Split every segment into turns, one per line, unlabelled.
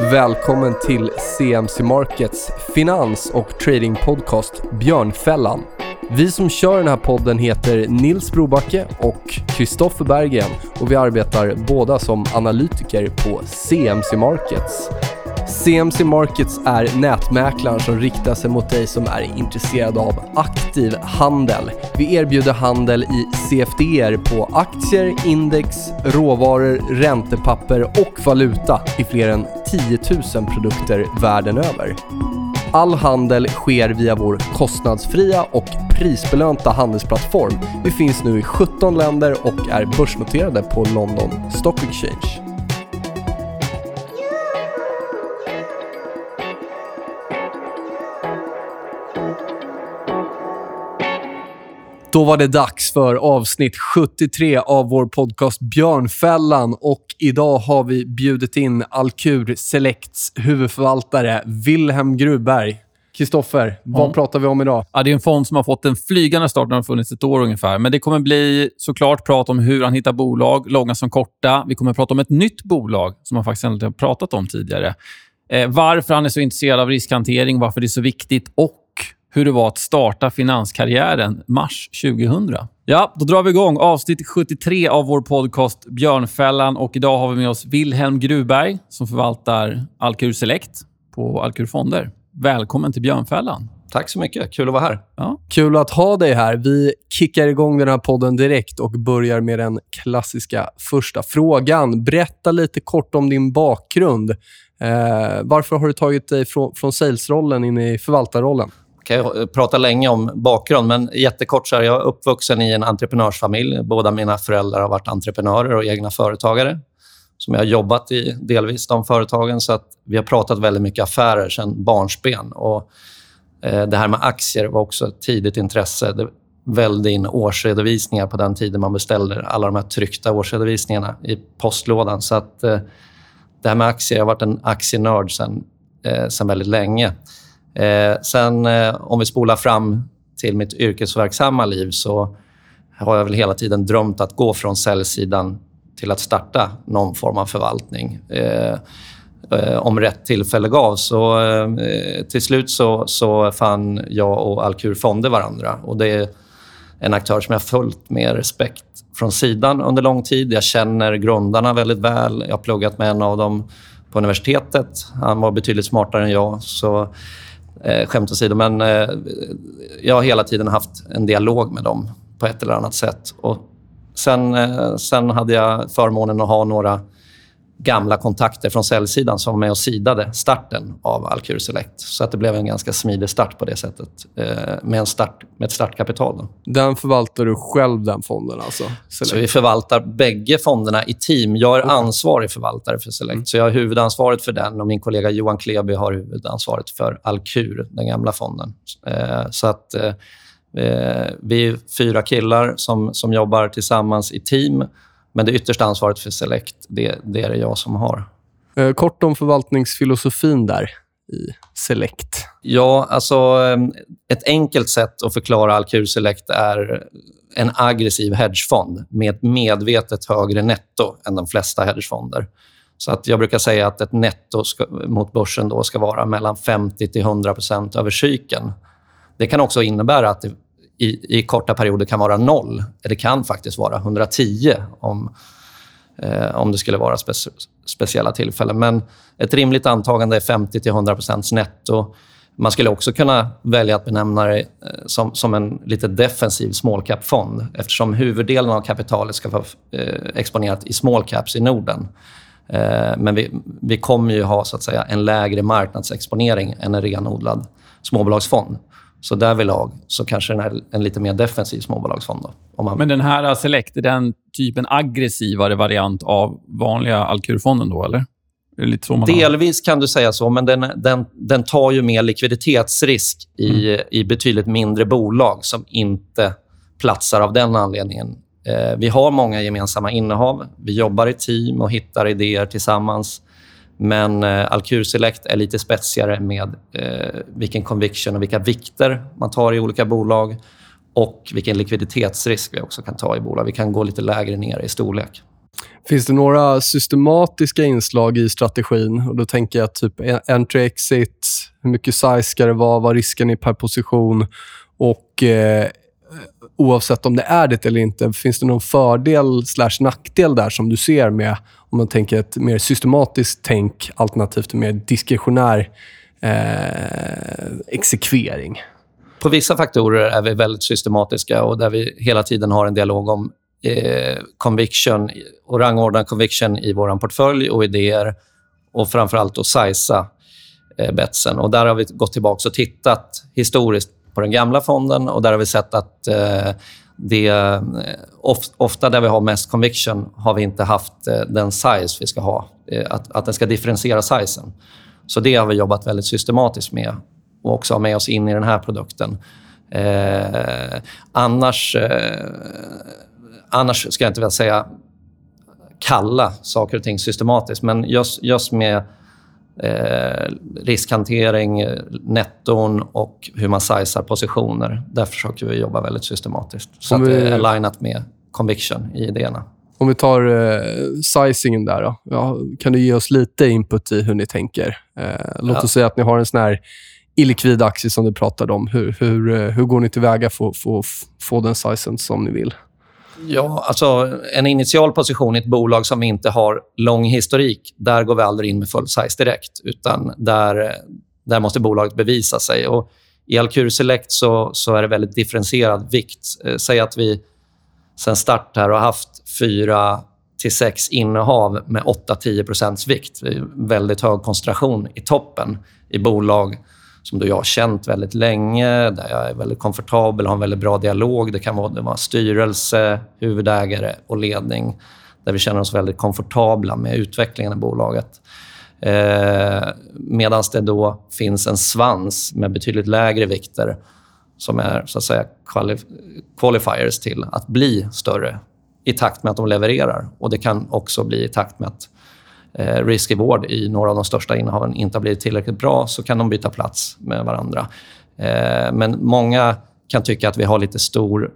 Välkommen till CMC Markets finans och tradingpodcast Björnfällan. Vi som kör den här podden heter Nils Brobacke och Kristoffer Berggren och vi arbetar båda som analytiker på CMC Markets. CMC Markets är nätmäklaren som riktar sig mot dig som är intresserad av aktiv handel. Vi erbjuder handel i CFDer på aktier, index, råvaror, räntepapper och valuta i fler än 10 000 produkter världen över. All handel sker via vår kostnadsfria och prisbelönta handelsplattform. Vi finns nu i 17 länder och är börsnoterade på London Stock Exchange. Då var det dags för avsnitt 73 av vår podcast Björnfällan och idag har vi bjudit in Alkur Selects huvudförvaltare Wilhelm Gruberg. Kristoffer, vad
Mm.
pratar vi om idag?
Ja, det är en fond som har fått en flygande start. Den har funnits ett år ungefär. Men det kommer bli såklart prat om hur han hittar bolag, långa som korta. Vi kommer prata om ett nytt bolag som han faktiskt inte har pratat om tidigare. Eh, varför han är så intresserad av riskhantering, varför det är så viktigt och hur det var att starta finanskarriären mars 2000. Ja, då drar vi igång avsnitt 73 av vår podcast Björnfällan. Och idag har vi med oss Wilhelm Gruberg som förvaltar Alkur Select på Alkur Fonder. Välkommen till Björnfällan.
Tack så mycket. Kul att vara här.
Ja.
Kul att ha dig här. Vi kickar igång den här podden direkt och börjar med den klassiska första frågan. Berätta lite kort om din bakgrund. Eh, varför har du tagit dig från, från salesrollen in i förvaltarrollen?
Kan jag eh, prata länge om bakgrund, men jättekort så är jag uppvuxen i en entreprenörsfamilj. Båda mina föräldrar har varit entreprenörer och egna företagare som jag har jobbat i delvis de företagen. Så att vi har pratat väldigt mycket affärer sedan barnsben. Och, eh, det här med aktier var också ett tidigt intresse. Det välde in årsredovisningar på den tiden man beställde alla de här tryckta årsredovisningarna i postlådan. Så att, eh, det här med aktier, jag har varit en aktienörd sedan eh, väldigt länge. Eh, sen eh, om vi spolar fram till mitt yrkesverksamma liv så har jag väl hela tiden drömt att gå från säljsidan till att starta någon form av förvaltning. Eh, eh om rätt tillfälle gavs. Så, eh, till slut så, så fann jag och Alkur Fonder varandra. Och det är en aktör som jag följt med respekt från sidan under lång tid. Jag känner grundarna väldigt väl. Jag har pluggat med en av dem på universitetet. Han var betydligt smartare än jag. Så Eh, skämt åsido, men eh, jag har hela tiden haft en dialog med dem på ett eller annat sätt. Och sen, eh, sen hade jag förmånen att ha några gamla kontakter från säljsidan som var med och sidade starten av Alcur Select. Så att det blev en ganska smidig start på det sättet eh, med, en start, med ett startkapital. Då.
Den förvaltar du själv, den fonden alltså?
Så vi förvaltar bägge fonderna i team. Jag är ansvarig förvaltare för Select,
Mm.
så jag har huvudansvaret för den och min kollega Johan Kleby har huvudansvaret för Alkur, den gamla fonden. Eh, så att eh, vi är fyra killar som, som jobbar tillsammans i team. Men det yttersta ansvaret för Select, det, det är det jag som har.
Eh, kort om förvaltningsfilosofin där i Select.
Ja, alltså eh, ett enkelt sätt att förklara Alcur Select är en aggressiv hedgefond med ett medvetet högre netto än de flesta hedgefonder. Så att jag brukar säga att ett netto ska, mot börsen då ska vara mellan 50 till 100 över cykeln. Det kan också innebära att det i, i korta perioder kan vara noll. Det kan faktiskt vara 110 om, eh, om det skulle vara spe, speciella tillfällen. Men ett rimligt antagande är 50-100 netto. Man skulle också kunna välja att benämna det eh, som, som en lite defensiv small cap-fond eftersom huvuddelen av kapitalet ska vara eh, exponerat i small caps i Norden. Eh, men vi, vi kommer ju ha så att säga, en lägre marknadsexponering än en renodlad småbolagsfond. Så därvidlag så kanske den är en lite mer defensiv småbolagsfond. Då, man...
Men den här Select, är den typ en aggressivare variant av vanliga Alkur-fonden då, eller?
Delvis kan du säga så, men den, den, den tar ju mer likviditetsrisk i, i betydligt mindre bolag som inte platsar av den anledningen. Eh, vi har många gemensamma innehav. Vi jobbar i team och hittar idéer tillsammans. Men eh, Alcur Select är lite spetsigare med eh, vilken conviction och vilka vikter man tar i olika bolag och vilken likviditetsrisk vi också kan ta i bolag. Vi kan gå lite lägre ner i storlek.
Finns det några systematiska inslag i strategin? Och Då tänker jag typ entry exit, hur mycket size ska det vara, vad risken är per position och eh, oavsett om det är det eller inte, finns det någon fördel slash nackdel där som du ser med om man tänker ett mer systematiskt tänk alternativt mer diskretionär eh, exekvering?
På vissa faktorer är vi väldigt systematiska och där vi hela tiden har en dialog om eh, conviction och rangordna conviction i vår portfölj och idéer och framförallt att sizea eh, betsen. Och där har vi gått tillbaka och tittat historiskt på den gamla fonden och där har vi sett att eh, det, eh, ofta där vi har mest conviction har vi inte haft eh, den size vi ska ha. Eh, att, att den ska differentiera sizen. Så det har vi jobbat väldigt systematiskt med och också ha med oss in i den här produkten. Eh, annars, eh, annars ska jag inte vilja säga kalla saker och ting systematiskt, men just, just med eh, riskhantering, netton och hur man sizar positioner. Där försöker vi jobba väldigt systematiskt. Så vi... att det är alignat med conviction i idéerna.
Om vi tar eh, sizingen där då. Ja, kan du ge oss lite input i hur ni tänker? Eh, låt ja. oss säga att ni har en sån här illikvid aktie som du pratade om. Hur, hur, eh, hur går ni tillväga för att få den sizen som ni vill?
Ja, alltså en initial position i ett bolag som inte har lång historik, där går vi aldrig in med full size direkt. Utan där, där måste bolaget bevisa sig. Och I Alcur Select så, så är det väldigt differentierad vikt. Eh, säg att vi sen start här har haft fyra till sex innehav med 8-10 procents vikt. Väldigt hög koncentration i toppen i bolag som jag har känt väldigt länge, där jag är väldigt komfortabel, har en väldigt bra dialog. Det kan vara, det vara styrelse, huvudägare och ledning där vi känner oss väldigt komfortabla med utvecklingen i bolaget. Eh, Medan det då finns en svans med betydligt lägre vikter som är så att säga qualifiers till att bli större i takt med att de levererar. Och Det kan också bli i takt med att eh, risk vård i några av de största innehaven inte har blivit tillräckligt bra så kan de byta plats med varandra. Eh, men många kan tycka att vi har lite stor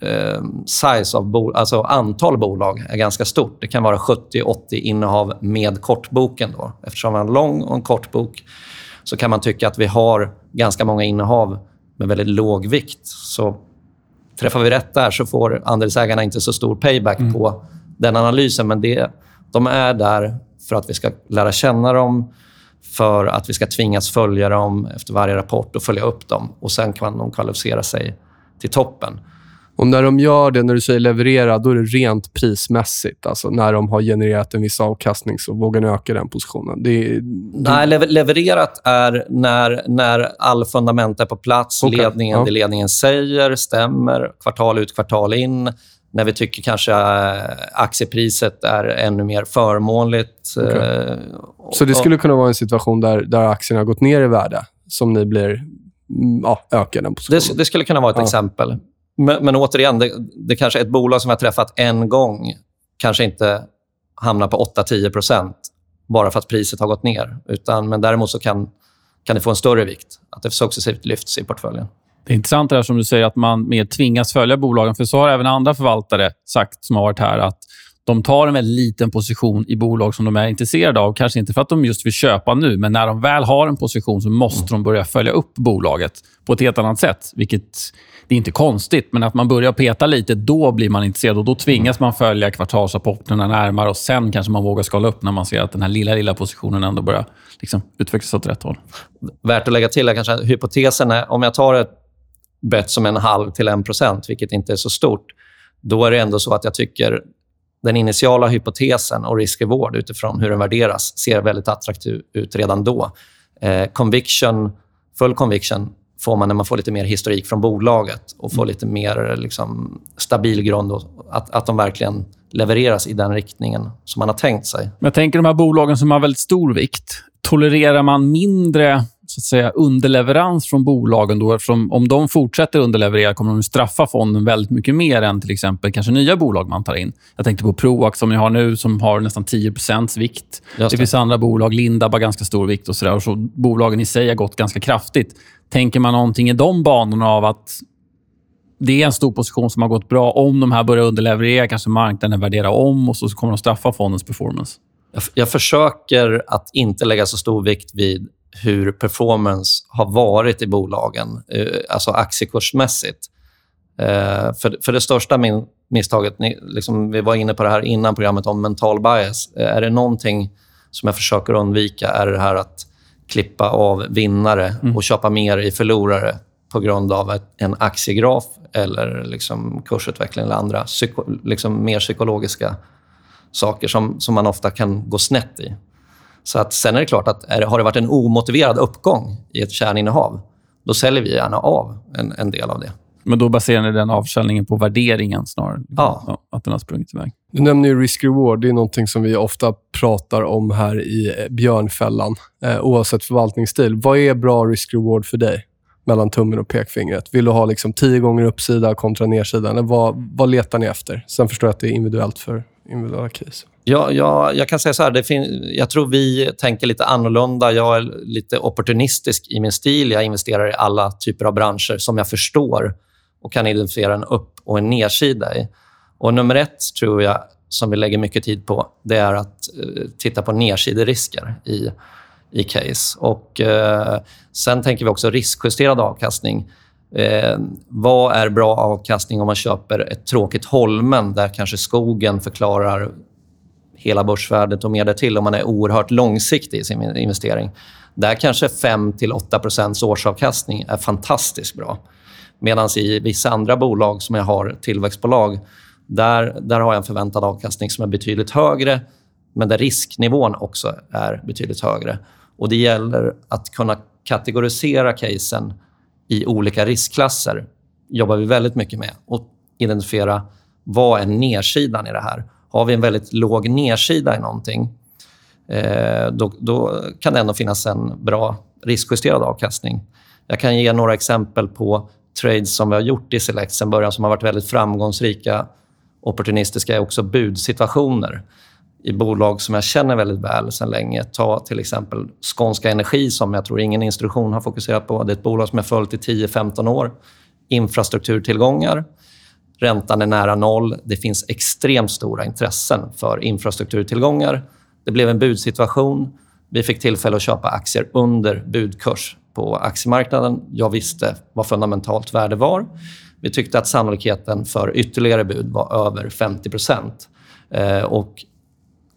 eh, size av bo alltså antal bolag är ganska stort. Det kan vara 70-80 innehav med kortboken. Då. Eftersom vi har en lång och en kort bok så kan man tycka att vi har ganska många innehav med väldigt låg vikt. Så träffar vi rätt där så får andelsägarna inte så stor payback mm. på den analysen. Men det, de är där för att vi ska lära känna dem, för att vi ska tvingas följa dem efter varje rapport och följa upp dem. Och Sen kan de kvalificera sig till toppen.
Och när de gör det, när du säger leverera, då är det rent prismässigt. Alltså när de har genererat en viss avkastning så vågar ni öka den positionen. Det är,
det... Nej, levererat är när, när all fundament är på plats, okay. ledningen, ja. det ledningen säger stämmer, kvartal ut, kvartal in när vi tycker kanske äh, aktiepriset är ännu mer förmånligt. Okay.
Äh, så det skulle kunna vara en situation där, där aktierna har gått ner i värde som ni blir mm, ja, ökar den positionen?
Det, det skulle kunna vara ett ja. exempel. Men, men återigen, det, det kanske är ett bolag som har träffat en gång kanske inte hamnar på 8-10% bara för att priset har gått ner. Utan, men däremot så kan, kan det få en större vikt. Att det successivt lyfts i portföljen.
Det är intressant det här som du säger att man mer tvingas följa bolagen. För så har även andra förvaltare sagt som har varit här att de tar en väldigt liten position i bolag som de är intresserade av. Kanske inte för att de just vill köpa nu, men när de väl har en position så måste de börja följa upp bolaget på ett helt annat sätt. Vilket det är inte konstigt, men att man börjar peta lite, då blir man intresserad och då tvingas man följa kvartalsrapporterna närmare och sen kanske man vågar skala upp när man ser att den här lilla, lilla positionen ändå börjar liksom, utvecklas åt rätt håll.
Värt att lägga till är kanske hypotesen är, om jag tar ett bett som en halv till en procent, vilket inte är så stort, då är det ändå så att jag tycker den initiala hypotesen och risk-reward utifrån hur den värderas ser väldigt attraktiv ut redan då. Eh, conviction, full conviction får man när man får lite mer historik från bolaget och får mm. lite mer liksom, stabil grund och att, att de verkligen levereras i den riktningen som man har tänkt sig.
Jag tänker de här bolagen som har väldigt stor vikt. Tolererar man mindre så att säga, underleverans från bolagen. Då, eftersom om de fortsätter underleverera kommer de straffa fonden väldigt mycket mer än till exempel kanske nya bolag man tar in. Jag tänkte på Proax som ni har nu, som har nästan 10 vikt. Det. det. finns andra bolag, Lindab har ganska stor vikt och så, där, och så Bolagen i sig har gått ganska kraftigt. Tänker man någonting i de banorna av att det är en stor position som har gått bra. Om de här börjar underleverera kanske marknaden värderar om och så kommer de straffa fondens performance.
Jag, jag försöker att inte lägga så stor vikt vid hur performance har varit i bolagen, eh, alltså aktiekursmässigt. Eh, för, för det största min, misstaget, liksom vi var inne på det här innan programmet om mental bias. Eh, är det någonting som jag försöker undvika är det här att klippa av vinnare mm. och köpa mer i förlorare på grund av en aktiegraf eller liksom kursutveckling eller andra psyko, liksom mer psykologiska saker som, som man ofta kan gå snett i. Så att sen är det klart att är, har det varit en omotiverad uppgång i ett kärninnehav, då säljer vi gärna av en, en del av det.
Men då baserar ni den avsäljningen på värderingen snarare? Ja. Att den har sprungit iväg.
Du nämner ju risk-reward. Det är någonting som vi ofta pratar om här i eh, Björnfällan, eh, oavsett förvaltningsstil. Vad är bra risk-reward för dig? mellan tummen och pekfingret? Vill du ha liksom tio gånger uppsida kontra nedsida? Eller vad, vad letar ni efter? Sen förstår jag att det är individuellt för individuella case.
Ja, ja, jag kan säga så här. Det jag tror vi tänker lite annorlunda. Jag är lite opportunistisk i min stil. Jag investerar i alla typer av branscher som jag förstår och kan identifiera en upp och en nedsida i. Och nummer ett, tror jag, som vi lägger mycket tid på, det är att eh, titta på nedsiderisker i, i case. Och, eh, sen tänker vi också riskjusterad avkastning. Eh, vad är bra avkastning om man köper ett tråkigt Holmen där kanske skogen förklarar hela börsvärdet och mer därtill om man är oerhört långsiktig i sin investering. Där kanske 5-8 årsavkastning är fantastiskt bra. Medan i vissa andra bolag som jag har, tillväxtbolag, där, där har jag en förväntad avkastning som är betydligt högre men där risknivån också är betydligt högre. Och Det gäller att kunna kategorisera casen i olika riskklasser. jobbar vi väldigt mycket med. Och identifiera vad är nedsidan i det här. Har vi en väldigt låg nedsida i någonting eh, då, då, kan det ändå finnas en bra riskjusterad avkastning. Jag kan ge några exempel på trades som vi har gjort i Select sen början som har varit väldigt framgångsrika. Opportunistiska är också budsituationer i bolag som jag känner väldigt väl sedan länge. Ta till exempel Skånska Energi som jag tror ingen institution har fokuserat på. Det är ett bolag som jag följt i 10-15 år. Infrastrukturtillgångar. Räntan är nära noll. Det finns extremt stora intressen för infrastrukturtillgångar. Det blev en budsituation. Vi fick tillfälle att köpa aktier under budkurs på aktiemarknaden. Jag visste vad fundamentalt värde var. Vi tyckte att sannolikheten för ytterligare bud var över 50 eh, och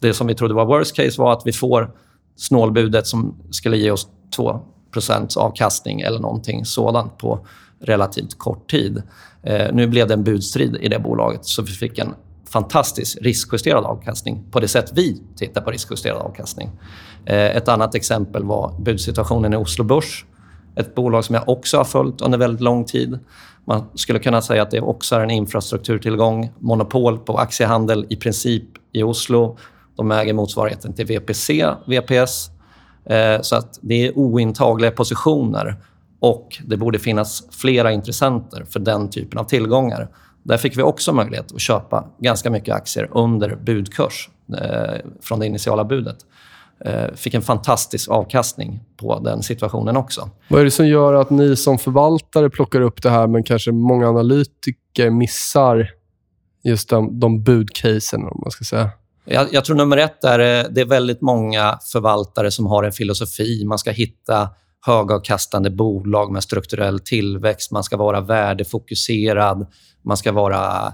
det som vi trodde var worst case var att vi får snålbudet som skulle ge oss 2% avkastning eller någonting sådant på relativt kort tid. Eh, nu blev det en budstrid i det bolaget, så vi fick en fantastisk riskjusterad avkastning på det sätt vi tittar på riskjusterad avkastning. Eh, ett annat exempel var budsituationen i Oslo Börs. Ett bolag som jag också har följt under väldigt lång tid. Man skulle kunna säga att det också är en infrastrukturtillgång. Monopol på aktiehandel i princip i Oslo. De äger motsvarigheten till VPC, VPS. Eh, så att det är ointagliga positioner och det borde finnas flera intressenter för den typen av tillgångar. Där fick vi också möjlighet att köpa ganska mycket aktier under budkurs eh, från det initiala budet. Eh, fick en fantastisk avkastning på den situationen också.
Vad är det som gör att ni som förvaltare plockar upp det här men kanske många analytiker missar just de, de budcasen, om man ska säga?
Jag, jag, tror nummer ett är eh, det är väldigt många förvaltare som har en filosofi. Man ska hitta högavkastande bolag med strukturell tillväxt. Man ska vara värdefokuserad. Man ska vara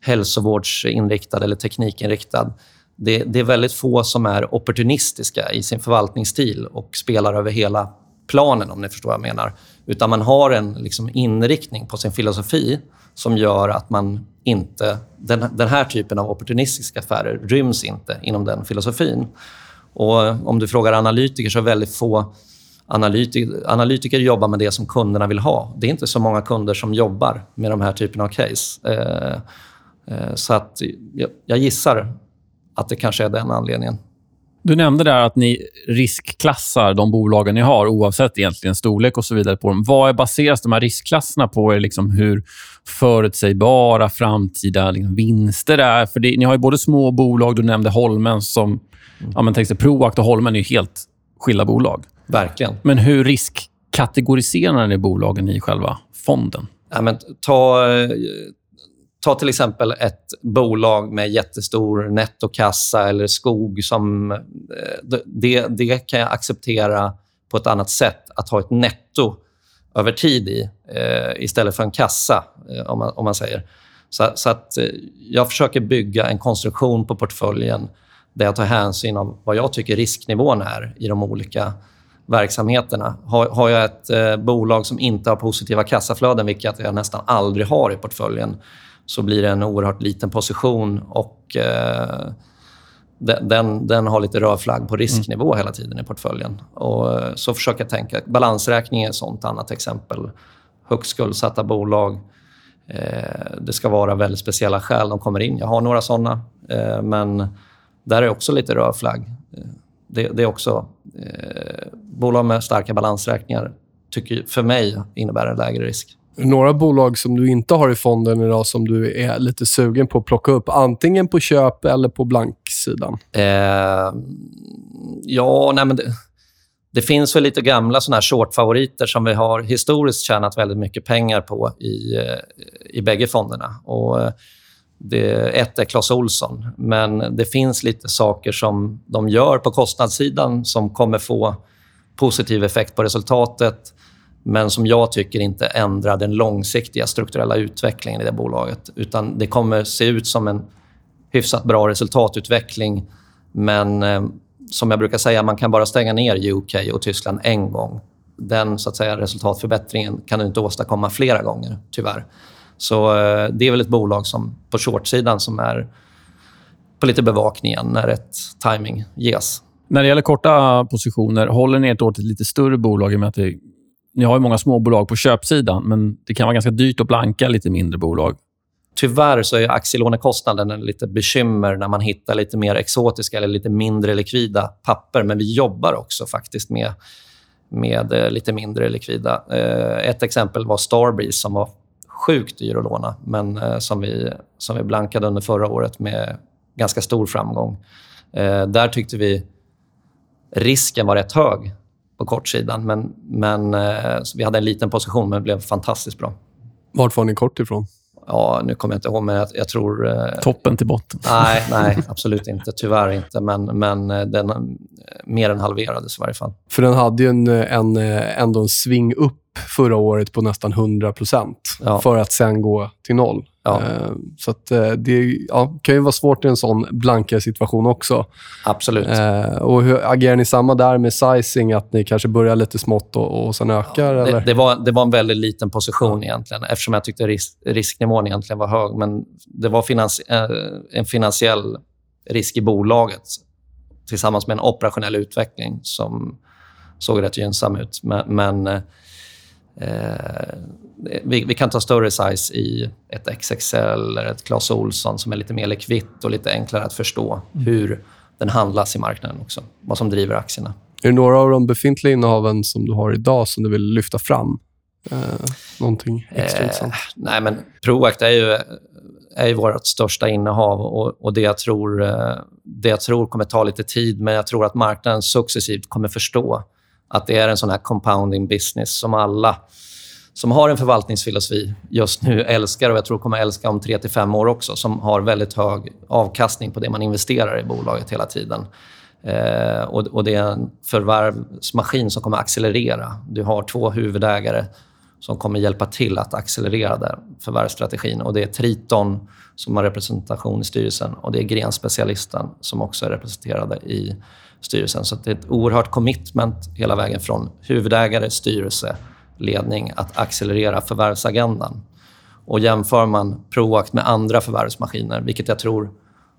hälsovårdsinriktad eller teknikinriktad. Det, det, är väldigt få som är opportunistiska i sin förvaltningsstil och spelar över hela planen, om ni förstår vad jag menar. Utan man har en liksom, inriktning på sin filosofi som gör att man inte... Den, den här typen av opportunistiska affärer ryms inte inom den filosofin. Och om du frågar analytiker så är väldigt få analytiker, analytiker jobbar med det som kunderna vill ha. Det är inte så många kunder som jobbar med de här typerna av case. Eh, eh, så att jag, jag gissar att det kanske är den anledningen.
Du nämnde där att ni riskklassar de bolagen ni har oavsett egentligen storlek och så vidare på dem. Vad baseras de här riskklasserna på? Är liksom hur förutsägbara framtida liksom vinster är? För det, Ni har ju både små bolag, du nämnde Holmen som... Mm. Ja, men tänk sig, Proact och Holmen är helt skilda bolag.
Verkligen.
Men hur riskkategoriserar ni bolagen i själva fonden?
Ja, men ta, ta till exempel ett bolag med jättestor nettokassa eller skog. som eh, det, det kan jag acceptera på ett annat sätt, att ha ett netto över tid i eh, istället för en kassa, eh, om, man, om man säger. Så, så att eh, jag försöker bygga en konstruktion på portföljen där jag tar hänsyn av vad jag tycker risknivån är i de olika verksamheterna. Har, har jag ett eh, bolag som inte har positiva kassaflöden, vilket jag nästan aldrig har i portföljen, så blir det en oerhört liten position och eh, den, den, har lite röd flagg på risknivå mm. hela tiden i portföljen. Och eh, så försöker jag tänka. Balansräkning är ett sånt annat exempel. Högt skuldsatta bolag. Eh, det ska vara väldigt speciella skäl de kommer in. Jag har några såna. Eh, men där är också lite röd flagg. Eh, det, det, är också... Eh, bolag med starka balansräkningar tycker för mig innebär en lägre risk
några bolag som du inte har i fonden idag som du är lite sugen på att plocka upp? Antingen på köp eller på blanksidan? Eh,
ja, nej men det, det, finns väl lite gamla såna här short-favoriter som vi har historiskt tjänat väldigt mycket pengar på i, eh, i bägge fonderna. Och eh, det, ett är Clas Olsson, men det finns lite saker som de gör på kostnadssidan som kommer få positiv effekt på resultatet men som jag tycker inte ändrar den långsiktiga strukturella utvecklingen i det bolaget. Utan det kommer se ut som en hyfsat bra resultatutveckling. Men eh, som jag brukar säga, man kan bara stänga ner UK och Tyskland en gång. Den så att säga, resultatförbättringen kan du inte åstadkomma flera gånger, tyvärr. Så eh, det är väl ett bolag som på shortsidan som är på lite bevakningen när rätt timing ges.
När det gäller korta positioner, håller ni ert åt ett lite större bolag i och med att det ni har ju många småbolag på köpsidan, men det kan vara ganska dyrt att blanka lite mindre bolag.
Tyvärr så är aktielånekostnaden en lite bekymmer när man hittar lite mer exotiska eller lite mindre likvida papper. Men vi jobbar också faktiskt med, med eh, lite mindre likvida. Eh, ett exempel var Starbreeze som var sjukt dyr att låna, men eh, som vi, som vi blankade under förra året med ganska stor framgång. Där tyckte vi risken var rätt hög på kortsidan. Men, men eh, vi hade en liten position, men det blev fantastiskt bra.
Vart var ni kort ifrån?
Ja, nu kommer jag inte ihåg, men jag, jag tror...
Eh, Toppen till botten?
Nej, nej absolut inte. Tyvärr inte. Men, men eh, den mer än halverades i varje fall.
För den hade ju en, en, ändå en sving upp förra året på nästan 100 ja. för att sen gå till noll. Ja. Eh, så eh, det ja, kan ju vara svårt i en sån blankare situation också.
Absolut.
Eh, och hur Agerar ni samma där med sizing, att ni kanske börjar lite smått och, och sen ökar? Ja,
det, det, var, det var en väldigt liten position egentligen, eftersom jag tyckte risk, risknivån egentligen var hög. Men det var finans, en finansiell risk i bolaget tillsammans med en operationell utveckling som såg rätt gynnsam ut. Men, men Eh, vi, vi, kan ta större size i ett XXL eller ett Clas Olsson som är lite mer likvitt och lite enklare att förstå mm. hur den handlas i marknaden också. Vad som driver aktierna.
Är det några av de befintliga innehaven som du har idag som du vill lyfta fram? Eh, någonting extra
eh, Nej, men Proact är ju, är ju vårt största innehav och, och det, jag tror, eh, det jag tror kommer ta lite tid, men jag tror att marknaden successivt kommer förstå att det är en sån här compounding business som alla som har en förvaltningsfilosofi just nu älskar och jag tror kommer älska om tre till fem år också. Som har väldigt hög avkastning på det man investerar i bolaget hela tiden. Eh, och, och, Det är en förvärvsmaskin som kommer accelerera. Du har två huvudägare som kommer hjälpa till att accelerera den förvärvsstrategin. Och det är Triton som har representation i styrelsen och det är Grenspecialisten som också är representerade i styrelsen. Så det är ett oerhört commitment hela vägen från huvudägare, styrelse, ledning att accelerera förvärvsagendan. Och jämför man Proact med andra förvärvsmaskiner, vilket jag tror,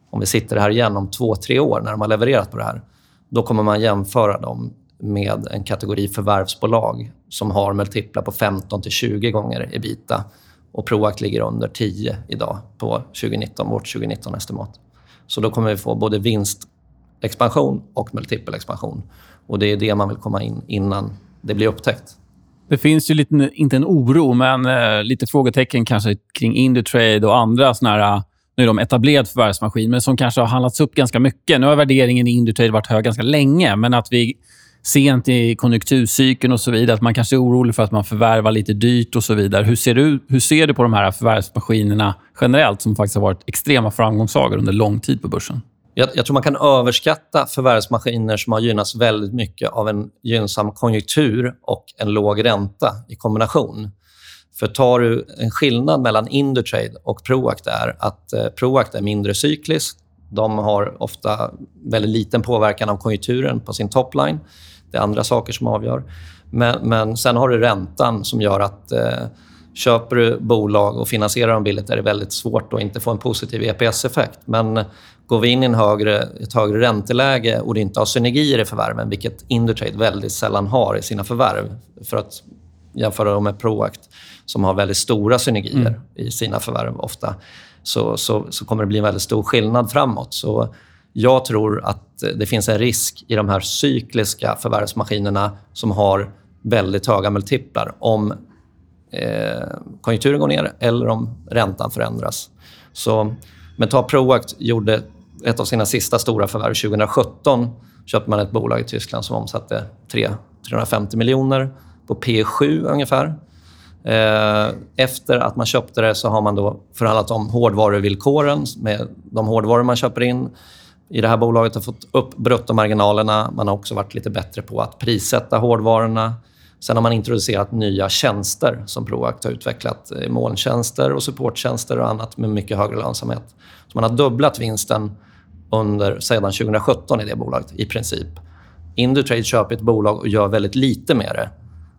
om vi sitter här igen om två, tre år när de har levererat på det här, då kommer man jämföra dem med en kategori förvärvsbolag som har multiplar på 15 till 20 gånger ebita. Och Proact ligger under 10 idag på 2019, vårt 2019-estimat. Så då kommer vi få både vinstexpansion och multipelexpansion. Och det är det man vill komma in innan det blir upptäckt.
Det finns ju lite, inte en oro, men eh, lite frågetecken kanske kring Indutrade och andra såna här, eh, nu är de etablerad förvärvsmaskin, men som kanske har handlats upp ganska mycket. Nu har värderingen i Indutrade varit hög ganska länge, men att vi sent i konjunkturcykeln och så vidare. Att man kanske är orolig för att man förvärvar lite dyrt och så vidare. Hur ser du, hur ser du på de här förvärvsmaskinerna generellt som faktiskt har varit extrema framgångssagor under lång tid på börsen?
Jag, jag, tror man kan överskatta förvärvsmaskiner som har gynnats väldigt mycket av en gynnsam konjunktur och en låg ränta i kombination. För tar du en skillnad mellan Indutrade och Proact är att eh, Proact är mindre cykliskt. De har ofta väldigt liten påverkan av konjunkturen på sin topline. Det är andra saker som avgör. Men, men sen har du räntan som gör att eh, köper du bolag och finansierar dem billigt är det väldigt svårt att inte få en positiv EPS-effekt. Men går vi in i en högre, ett högre ränteläge och det inte har synergier i förvärven, vilket Indutrade väldigt sällan har i sina förvärv, för att jämföra dem med Proact som har väldigt stora synergier mm. i sina förvärv ofta, så, så, så, kommer det bli en väldigt stor skillnad framåt. Så jag tror att det finns en risk i de här cykliska förvärvsmaskinerna som har väldigt höga multiplar om Eh, konjunkturen går ner eller om räntan förändras. Så, men ta Proact gjorde ett av sina sista stora förvärv 2017. köpte man ett bolag i Tyskland som omsatte 3, 350 miljoner på P7 ungefär. Eh, efter att man köpte det så har man då förhandlat om hårdvaruvillkoren med de hårdvaror man köper in. I det här bolaget har fått upp bruttomarginalerna. Man har också varit lite bättre på att prissätta hårdvarorna. Sen har man introducerat nya tjänster som Proact har utvecklat. Molntjänster och supporttjänster och annat med mycket högre lönsamhet. Så man har dubblat vinsten under, sedan 2017 i det bolaget, i princip. Indutrade köper ett bolag och gör väldigt lite med det.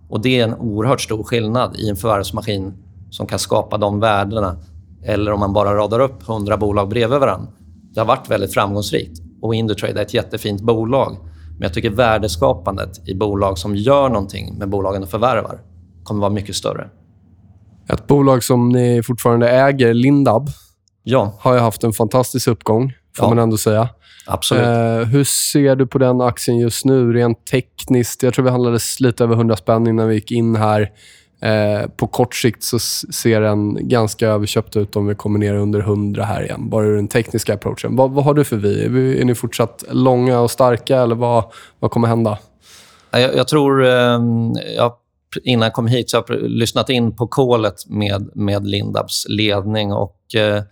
Och Det är en oerhört stor skillnad i en förvärvsmaskin som kan skapa de värdena. Eller om man bara radar upp 100 bolag bredvid varandra. Det har varit väldigt framgångsrikt. Och Indutrade är ett jättefint bolag. Men jag tycker värdeskapandet i bolag som gör någonting med bolagen och förvärvar kommer vara mycket större.
Ett bolag som ni fortfarande äger, Lindab,
ja.
har ju haft en fantastisk uppgång, får ja. man ändå säga.
Absolut. Eh,
hur ser du på den aktien just nu, rent tekniskt? Jag tror vi handlades lite över 100 spänn innan vi gick in här. Eh, på kort sikt så ser den ganska överköpt ut om vi kommer ner under 100 här igen. Bara ur den tekniska approachen. Vad, vad har du för vi? Är ni fortsatt långa och starka eller vad, vad kommer hända?
Jag, jag tror... Eh, jag, innan jag kom hit så har jag lyssnat in på kolet med, med Lindabs ledning. och... Eh,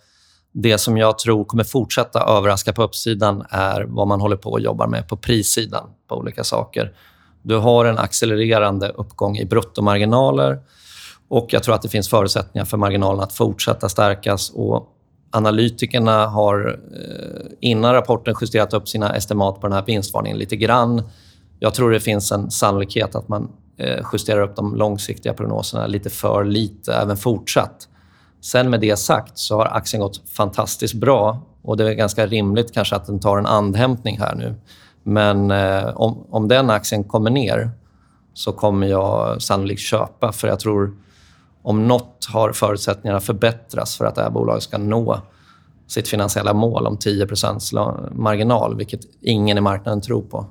det som jag tror kommer fortsätta överraska på uppsidan är vad man håller på och jobbar med på prissidan på olika saker. Du har en accelererande uppgång i bruttomarginaler och jag tror att det finns förutsättningar för marginalen att fortsätta stärkas. Och analytikerna har eh, innan rapporten justerat upp sina estimat på den här vinstvarningen lite grann. Jag tror det finns en sannolikhet att man eh, justerar upp de långsiktiga prognoserna lite för lite även fortsatt. Sen med det sagt så har aktien gått fantastiskt bra och det är ganska rimligt kanske att den tar en andhämtning här nu. Men eh, om, om den aktien kommer ner så kommer jag sannolikt köpa för jag tror om nåt har förutsättningarna förbättras för att det här bolaget ska nå sitt finansiella mål om 10% marginal, vilket ingen i marknaden tror på.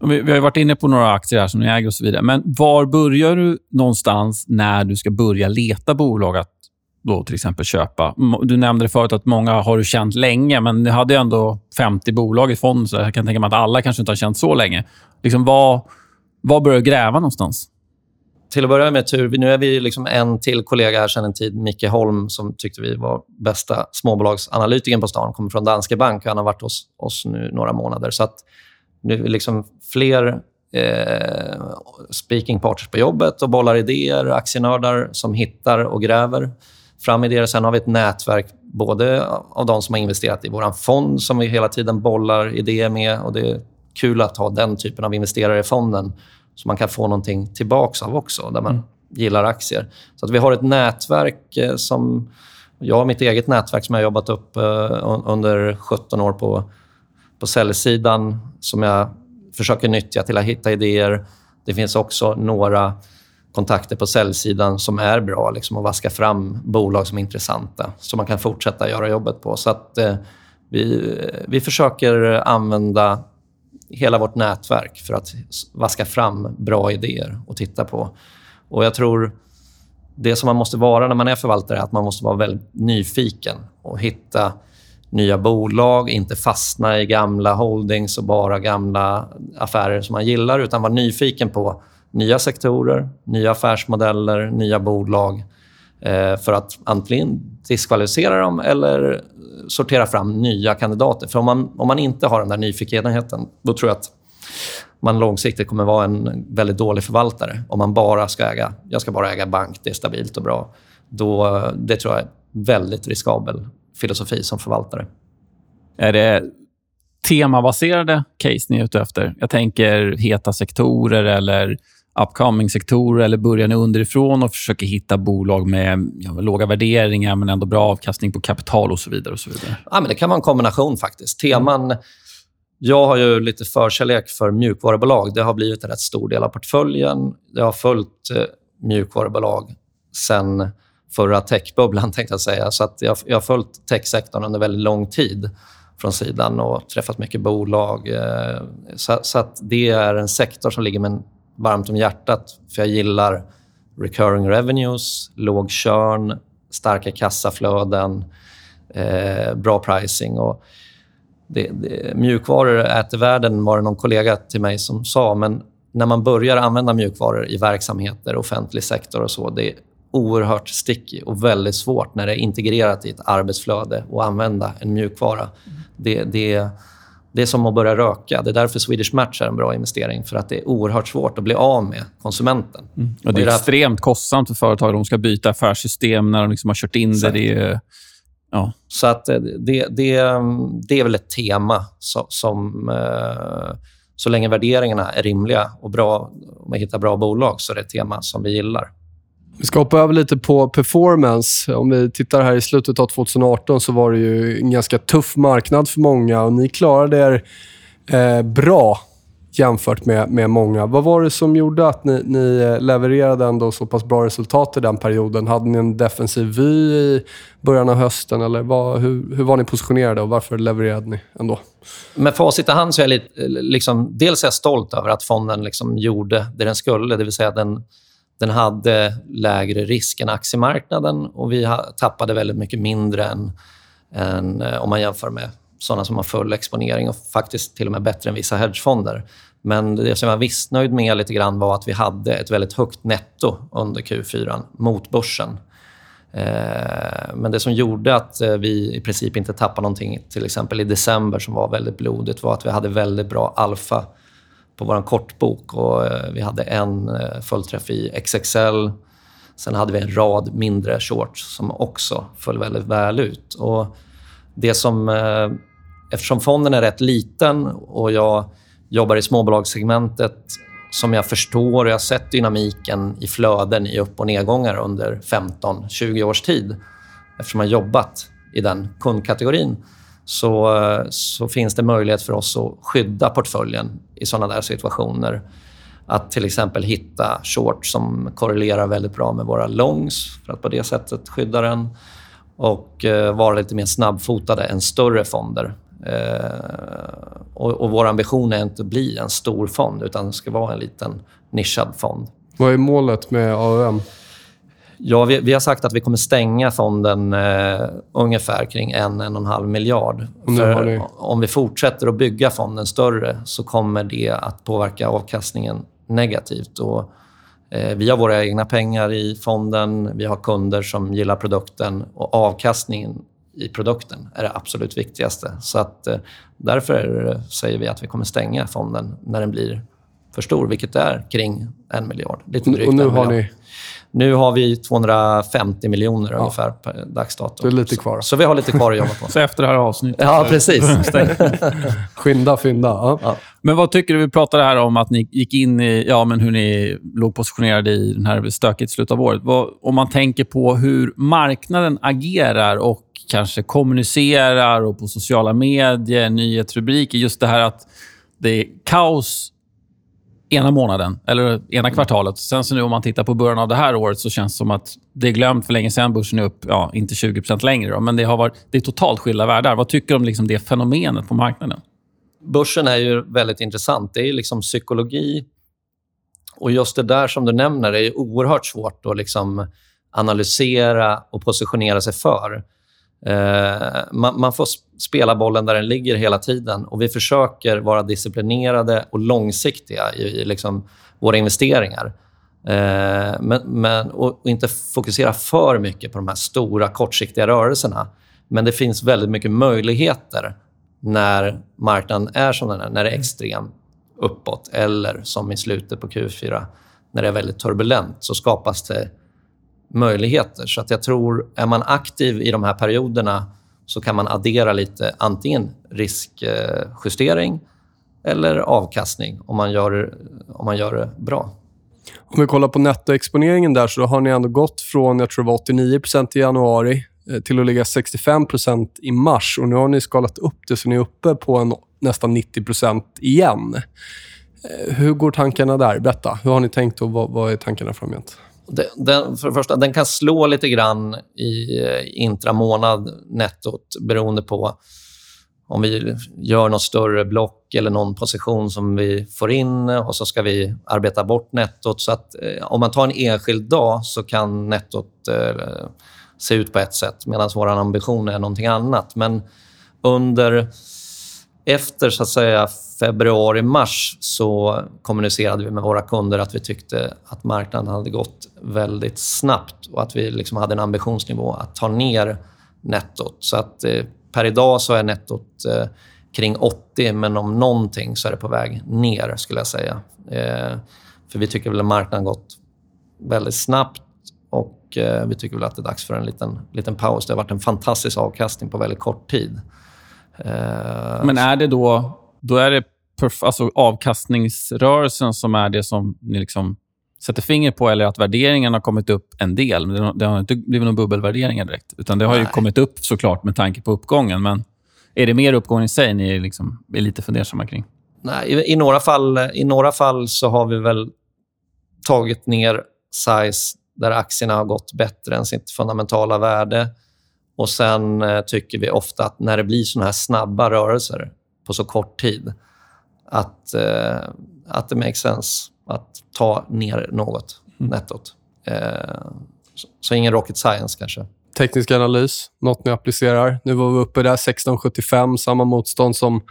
Vi, har varit inne på några aktier här som ni äger och så vidare. Men var börjar du någonstans när du ska börja leta bolag att då till exempel köpa. Du nämnde det förut att många har du känt länge, men ni hade ändå 50 bolag i fonden, så jag kan tänka mig att alla kanske inte har känt så länge. Liksom vad, vad börjar gräva någonstans?
Till att börja med tur, nu är vi liksom en till kollega här sedan en tid, Micke Holm, som tyckte vi var bästa småbolagsanalytikern på stan. kommer från Danske Bank och han har varit hos oss nu några månader. Så att nu är vi liksom fler eh, speaking partners på jobbet och bollar idéer, aktienördar som hittar och gräver fram idéer. Sen har vi ett nätverk både av de som har investerat i vår fond som vi hela tiden bollar idéer med. Och Det är kul att ha den typen av investerare i fonden så man kan få någonting tillbaka av också, där man mm. gillar aktier. Så att vi har ett nätverk eh, som... Jag har mitt eget nätverk som jag har jobbat upp eh, under 17 år på, på säljsidan som jag försöker nyttja till att hitta idéer. Det finns också några kontakter på säljsidan som är bra liksom, och vaska fram bolag som är intressanta som man kan fortsätta göra jobbet på. Så att, eh, vi, eh, vi försöker använda hela vårt nätverk för att vaska fram bra idéer och titta på. Och Jag tror det som man måste vara när man är förvaltare är att man måste vara väldigt nyfiken och hitta nya bolag, inte fastna i gamla holdings och bara gamla affärer som man gillar, utan vara nyfiken på nya sektorer, nya affärsmodeller, nya bolag eh, för att antingen diskvalificera dem eller sortera fram nya kandidater. För om man, om man inte har den där nyfikenheten, då tror jag att man långsiktigt kommer vara en väldigt dålig förvaltare. Om man bara ska äga, jag ska bara äga bank, det är stabilt och bra. Då, det tror jag är väldigt riskabel filosofi som förvaltare.
Är det temabaserade case ni är ute efter? Jag tänker heta sektorer eller upcoming-sektorer eller börjar ni underifrån och försöker hitta bolag med ja, låga värderingar men ändå bra avkastning på kapital och så vidare? Och så vidare?
Ja, men det kan vara en kombination faktiskt. Teman... Jag har ju lite förkärlek för mjukvarubolag. Det har blivit en rätt stor del av portföljen. Jag har följt eh, mjukvarubolag sen förra techbubblan, tänkte jag säga. Så att jag, jag har följt techsektorn under väldigt lång tid från sidan och träffat mycket bolag. Eh, så, så, att det är en sektor som ligger mig varmt om hjärtat. För jag gillar recurring revenues, låg churn, starka kassaflöden, eh, bra pricing. Och det, det, mjukvaror äter världen, var det någon kollega till mig som sa. Men när man börjar använda mjukvaror i verksamheter, offentlig sektor och så, det är oerhört sticky och väldigt svårt när det är integrerat i ett arbetsflöde att använda en mjukvara. Mm. Det, det, det är som att börja röka. Det är därför Swedish Match är en bra investering. För att det är oerhört svårt att bli av med konsumenten.
Mm. Och det är extremt kostsamt för företag. De ska byta affärssystem när de liksom har kört in Exakt. det. det är, ja.
Så att eh, det, det, det är väl ett tema som... som eh, så länge värderingarna är rimliga och bra, om man hittar bra bolag, så är det ett tema som vi gillar.
Vi ska hoppa över lite på performance. Om vi tittar här i slutet av 2018 så var det ju en ganska tuff marknad för många och ni klarade er eh, bra jämfört med, med många. Vad var det som gjorde att ni, ni eh, levererade ändå så pass bra resultat i den perioden? Hade ni en defensiv vy i början av hösten? Eller vad, hur, hur var ni positionerade och varför levererade ni ändå?
Med facit i hand så är jag lite, liksom, dels är jag stolt över att fonden liksom gjorde det den skulle. Det vill säga den den hade lägre risk än aktiemarknaden och vi tappade väldigt mycket mindre än, än eh, om man jämför med såna som har full exponering och faktiskt till och med bättre än vissa hedgefonder. Men det som jag var missnöjd med lite grann var att vi hade ett väldigt högt netto under Q4 mot börsen. Eh, men det som gjorde att eh, vi i princip inte tappade någonting, till exempel i december som var väldigt blodigt, var att vi hade väldigt bra alfa på vår kortbok. Och, eh, vi hade en eh, fullträff i XXL. Sen hade vi en rad mindre shorts som också föll väldigt väl ut. Och det som, eh, eftersom fonden är rätt liten och jag jobbar i småbolagssegmentet som jag förstår och jag har sett dynamiken i flöden i upp och nedgångar under 15-20 års tid eftersom jag jobbat i den kundkategorin så, eh, så finns det möjlighet för oss att skydda portföljen i såna där situationer. Att till exempel hitta short som korrelerar väldigt bra med våra longs för att på det sättet skydda den och eh, vara lite mer snabbfotade än större fonder. Eh, och, och Vår ambition är inte att bli en stor fond utan det ska vara en liten nischad fond.
Vad är målet med AUM?
Ja, vi, vi, har sagt att vi kommer stänga fonden eh, ungefär kring en, en och en halv miljard. För om vi fortsätter att bygga fonden större så kommer det att påverka avkastningen negativt. Och, eh, vi har våra egna pengar i fonden, vi har kunder som gillar produkten och avkastningen i produkten är det absolut viktigaste. Så att, eh, därför säger vi att vi kommer stänga fonden när den blir för stor, vilket är kring en miljard.
Lite drygt och nu har ni
nu har vi 250 miljoner ja. ungefär per dagsdato.
Det är lite kvar.
Så, så, vi har lite kvar att jobba på.
så efter det här avsnittet?
Ja, precis.
skynda, fynda. Ja. Ja.
Men vad tycker du? Vi pratade här om att ni gick in i ja, men hur ni låg positionerade i den här stökigt slutet av året. Vad, om man tänker på hur marknaden agerar och kanske kommunicerar och på sociala medier, nyhetsrubriker. Just det här att det är kaos ena månaden eller ena kvartalet. Sen så nu om man tittar på början av det här året så känns det som att det är glömt för länge sedan. Börsen är upp, ja, inte 20% längre, då, men det, har varit, det är totalt skilda världar. Vad tycker du om liksom det fenomenet på marknaden?
Börsen är ju väldigt intressant. Det är liksom psykologi. Och just det där som du nämner är oerhört svårt att liksom analysera och positionera sig för. Eh, man, man, får spela bollen där den ligger hela tiden. och Vi försöker vara disciplinerade och långsiktiga i, i liksom våra investeringar. Eh, men, men, och inte fokusera för mycket på de här stora, kortsiktiga rörelserna. Men det finns väldigt mycket möjligheter när marknaden är som den är, när det är extremt uppåt eller som i slutet på Q4, när det är väldigt turbulent, så skapas det möjligheter. Så att jag tror, är man aktiv i de här perioderna så kan man addera lite antingen riskjustering eller avkastning om man gör, om man gör det bra.
Om vi kollar på nettoexponeringen där så har ni ändå gått från, jag tror det var 89% i januari eh, till att ligga 65% i mars. Och Nu har ni skalat upp det så ni är uppe på en, nästan 90% igen. Eh, hur går tankarna där? Berätta. Hur har ni tänkt och vad, vad är tankarna framgent?
Den, för det första, den kan slå lite grann i eh, intramånad nettot beroende på om vi gör något större block eller någon position som vi får in och så ska vi arbeta bort nettot. Så att, eh, om man tar en enskild dag så kan nettot eh, se ut på ett sätt medan vår ambition är någonting annat. Men under efter så att säga februari-mars så kommunicerade vi med våra kunder att vi tyckte att marknaden hade gått väldigt snabbt och att vi liksom hade en ambitionsnivå att ta ner nettot. Så att eh, per idag så är nettot eh, kring 80, men om någonting så är det på väg ner, skulle jag säga. Eh, för vi tycker väl att marknaden gått väldigt snabbt och eh, vi tycker väl att det är dags för en liten, liten paus. Det har varit en fantastisk avkastning på väldigt kort tid.
Eh, Men är det då, då är det alltså avkastningsrörelsen som är det som ni liksom sätter finger på eller att värderingen har kommit upp en del? Det har inte blivit några bubbelvärderingar direkt. Utan det har ju kommit upp såklart med tanke på uppgången. Men är det mer uppgången i sig ni liksom är lite fundersamma kring?
Nej, i, i, några fall, I några fall så har vi väl tagit ner size där aktierna har gått bättre än sitt fundamentala värde. Och Sen eh, tycker vi ofta att när det blir såna här snabba rörelser på så kort tid att, eh, att det makes sense att ta ner något mm. nettot. Eh, så, så, ingen rocket science kanske.
Teknisk analys, något ni applicerar. Nu var vi uppe där 1675, samma motstånd som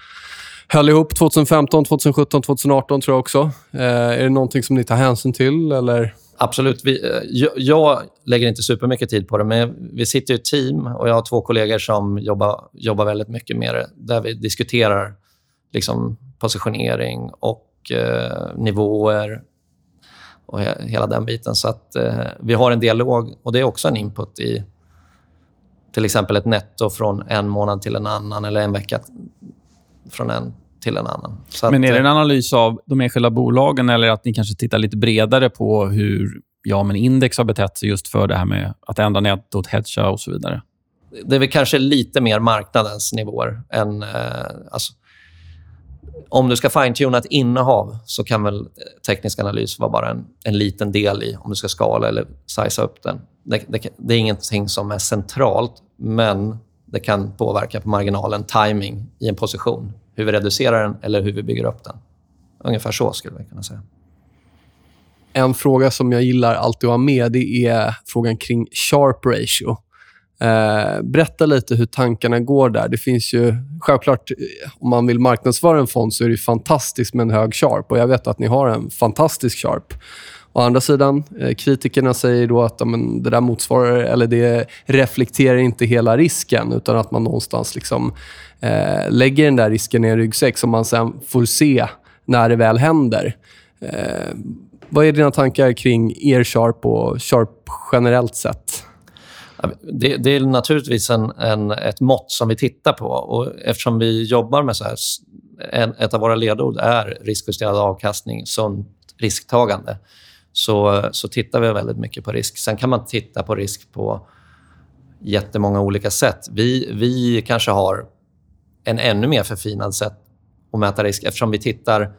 höll ihop 2015, 2017, 2018 tror jag också. Eh, är det någonting som ni tar hänsyn till? Eller?
Absolut. Vi, eh, jag, jag, lägger inte supermycket tid på det, men vi sitter i ett team och jag har två kollegor som jobbar, jobbar väldigt mycket med det, där vi diskuterar liksom, positionering och eh, nivåer och he, hela den biten. Så att eh, vi har en dialog och det är också en input i till exempel ett netto från en månad till en annan eller en vecka från en till en annan.
Så men är det en eh, analys av de enskilda bolagen eller att ni kanske tittar lite bredare på hur ja, men index har betett sig just för det här med att ändra nettot, hedga och så vidare?
Det är väl kanske lite mer marknadens nivåer än... Eh, alltså, om du ska fine-tuna ett innehav så kan väl teknisk analys vara bara en, en liten del i om du ska skala eller siza upp den. Det, det, det, är ingenting som är centralt, men det kan påverka på marginalen timing i en position hur vi reducerar den eller hur vi bygger upp den. Ungefär så skulle vi kunna säga.
En fråga som jag gillar alltid att ha med det är frågan kring sharp ratio. Eh, berätta lite hur tankarna går där. Det finns ju självklart, eh, om man vill marknadsföra en fond så är det fantastiskt med en hög sharp. Och Jag vet att ni har en fantastisk sharp. Å andra sidan, eh, kritikerna säger då att amen, det där motsvarar, eller det reflekterar inte hela risken utan att man någonstans liksom, eh, lägger den där risken i en ryggsäck som man sen får se när det väl händer. Eh, vad är dina tankar kring er Sharp och Sharp generellt sett?
Det, det är naturligtvis en, en, ett mått som vi tittar på. Och eftersom vi jobbar med så här... En, ett av våra ledord är riskjusterad avkastning, sunt risktagande. Så, så tittar vi väldigt mycket på risk. Sen kan man titta på risk på jättemånga olika sätt. Vi, vi kanske har en ännu mer förfinad sätt att mäta risk eftersom vi tittar...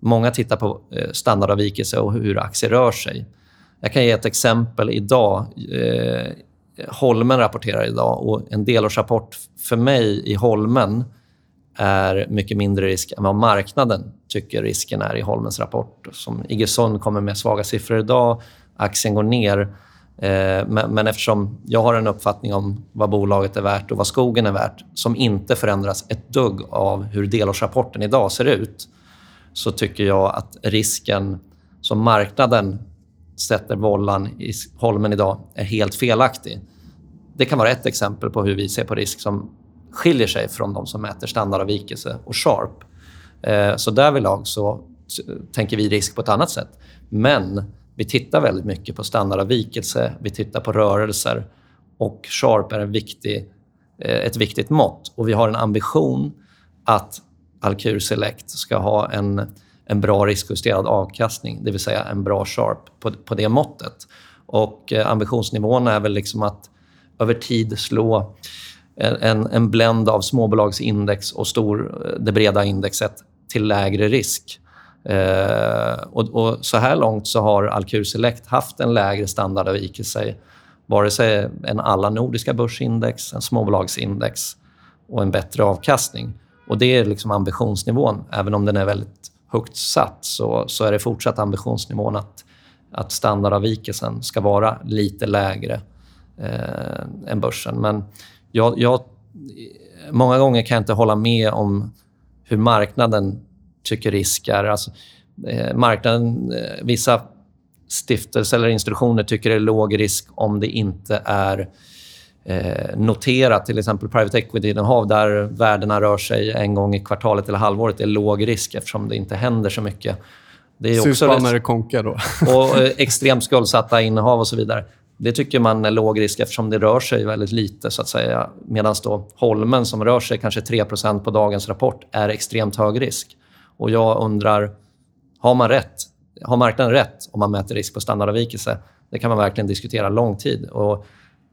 Många tittar på eh, standardavvikelse och hur aktier rör sig. Jag kan ge ett exempel idag. Eh, Holmen rapporterar idag och en delårsrapport för mig i Holmen är mycket mindre risk än vad marknaden tycker risken är i Holmens rapport. Som Iggesund kommer med svaga siffror idag. Aktien går ner. Eh, men, eftersom jag har en uppfattning om vad bolaget är värt och vad skogen är värt som inte förändras ett dugg av hur delårsrapporten idag ser ut så tycker jag att risken som marknaden sätter bollan i Holmen idag är helt felaktig. Det kan vara ett exempel på hur vi ser på risk som skiljer sig från de som mäter standardavvikelse och sharp. Eh, så därvidlag så tänker vi risk på ett annat sätt. Men vi tittar väldigt mycket på standardavvikelse, vi tittar på rörelser och sharp är en viktig, eh, ett viktigt mått. Och vi har en ambition att Alcur Select ska ha en, en bra riskjusterad avkastning, det vill säga en bra sharp på, på det måttet. Och eh, ambitionsnivån är väl liksom att över tid slå en, en blend av småbolagsindex och stor, eh, det breda indexet till lägre risk. Eh, och, och, så här långt så har Alcur Select haft en lägre standardavvikelse vare sig än alla nordiska börsindex, en småbolagsindex och en bättre avkastning. Och Det är liksom ambitionsnivån. Även om den är väldigt högt satt så, så är det fortsatt ambitionsnivån att, att standardavvikelsen ska vara lite lägre eh, än börsen. Men jag, jag, många gånger kan jag inte hålla med om hur marknaden tycker risk är. Alltså, eh, marknaden, eh, vissa stiftelser eller institutioner tycker det är låg risk om det inte är eh, noterat. Till exempel private equity-innehav där värdena rör sig en gång i kvartalet eller halvåret är låg risk eftersom det inte händer så mycket.
Det är också när det konkar då.
och eh, extremt skuldsatta innehav och så vidare. Det tycker man är låg risk eftersom det rör sig väldigt lite. så att säga. Medan då Holmen, som rör sig kanske 3% på dagens rapport, är extremt hög risk. Och jag undrar, har man rätt? Har marknaden rätt om man mäter risk på standardavvikelse? Det kan man verkligen diskutera lång tid. Och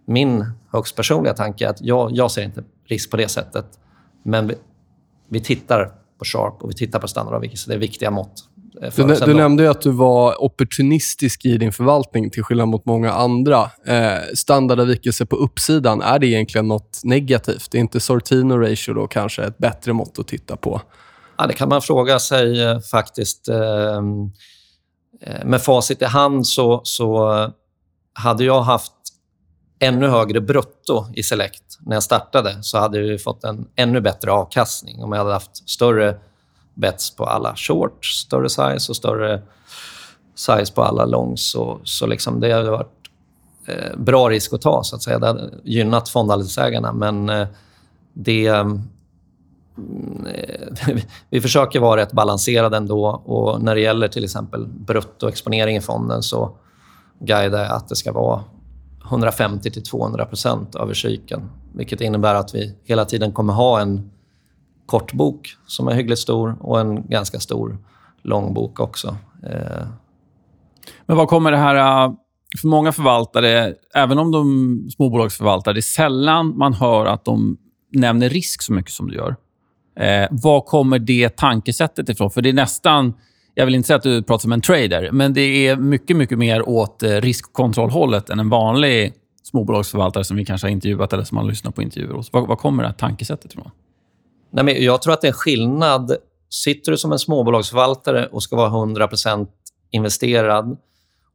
min högst personliga tanke är att jag, jag ser inte risk på det sättet. Men vi, vi tittar på sharp och vi tittar på standardavvikelse. Det är viktiga mått.
Eh, du, du nämnde att du var opportunistisk i din förvaltning till skillnad mot många andra. Eh, standardavvikelse på uppsidan, är det egentligen något negativt? Är inte Sortino ratio då kanske ett bättre mått att titta på?
Ja, det kan man fråga sig eh, faktiskt. Ehm, eh, med facit i hand så, så hade jag haft ännu högre brutto i Select när jag startade så hade vi fått en ännu bättre avkastning om jag hade haft större bets på alla shorts, större size och större size på alla longs. Så, så liksom det hade varit eh, bra risk att ta. så att säga. Det hade gynnat fondandelsägarna, men eh, det... Mm, eh, vi försöker vara rätt balanserade ändå. Och när det gäller till exempel bruttoexponering i fonden så guidar jag att det ska vara 150 200% över cykeln. Vilket innebär att vi hela tiden kommer ha en kortbok som är hyggligt stor och en ganska stor långbok också. Eh,
men vad kommer det här... Eh, för många förvaltare, även om de småbolagsförvaltare, det är sällan man hör att de nämner risk så mycket som du gör. Eh, var kommer det tankesättet ifrån? För det är nästan... Jag vill inte säga att du pratar som en trader, men det är mycket, mycket mer åt eh, riskkontrollhållet än en vanlig småbolagsförvaltare som vi kanske har intervjuat eller som man lyssnar på intervjuer hos. Var, var kommer det här tankesättet ifrån?
Nej, men jag tror att det är en skillnad. Sitter du som en småbolagsförvaltare och ska vara 100% investerad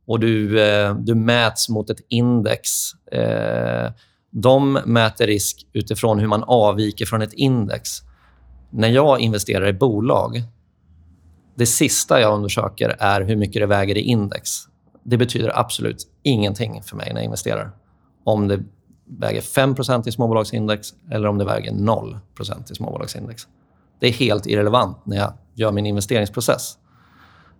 och du, eh, du mäts mot ett index. Eh, de mäter risk utifrån hur man avviker från ett index. När jag investerar i bolag, det sista jag undersöker är hur mycket det väger i index. Det betyder absolut ingenting för mig när jag investerar. Om det väger 5% i småbolagsindex eller om det väger 0% i småbolagsindex. Det är helt irrelevant när jag gör min investeringsprocess.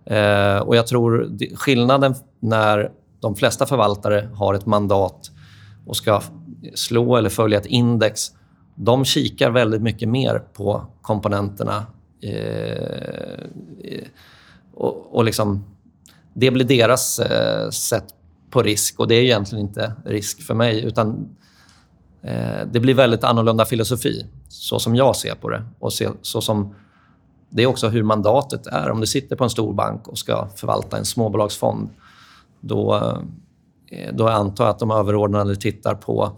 Eh, och Jag tror skillnaden när de flesta förvaltare har ett mandat och ska slå eller följa ett index, de kikar väldigt mycket mer på komponenterna. Eh, eh och, och liksom, det blir deras eh, sätt på risk och det är egentligen inte risk för mig. utan eh, Det blir väldigt annorlunda filosofi, så som jag ser på det. Och se, så som Det är också hur mandatet är. Om du sitter på en stor bank och ska förvalta en småbolagsfond då, eh, då antar jag att de överordnade tittar på...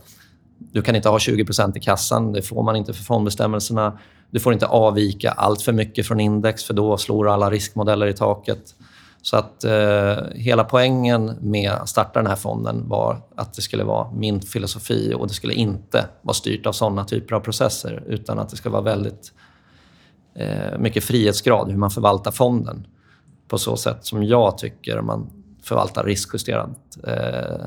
Du kan inte ha 20% i kassan. Det får man inte för fondbestämmelserna. Du får inte avvika allt för mycket från index för då slår alla riskmodeller i taket. Så att eh, hela poängen med att starta den här fonden var att det skulle vara min filosofi och det skulle inte vara styrt av såna typer av processer utan att det ska vara väldigt eh, mycket frihetsgrad hur man förvaltar fonden på så sätt som jag tycker man förvaltar riskjusterat. Eh,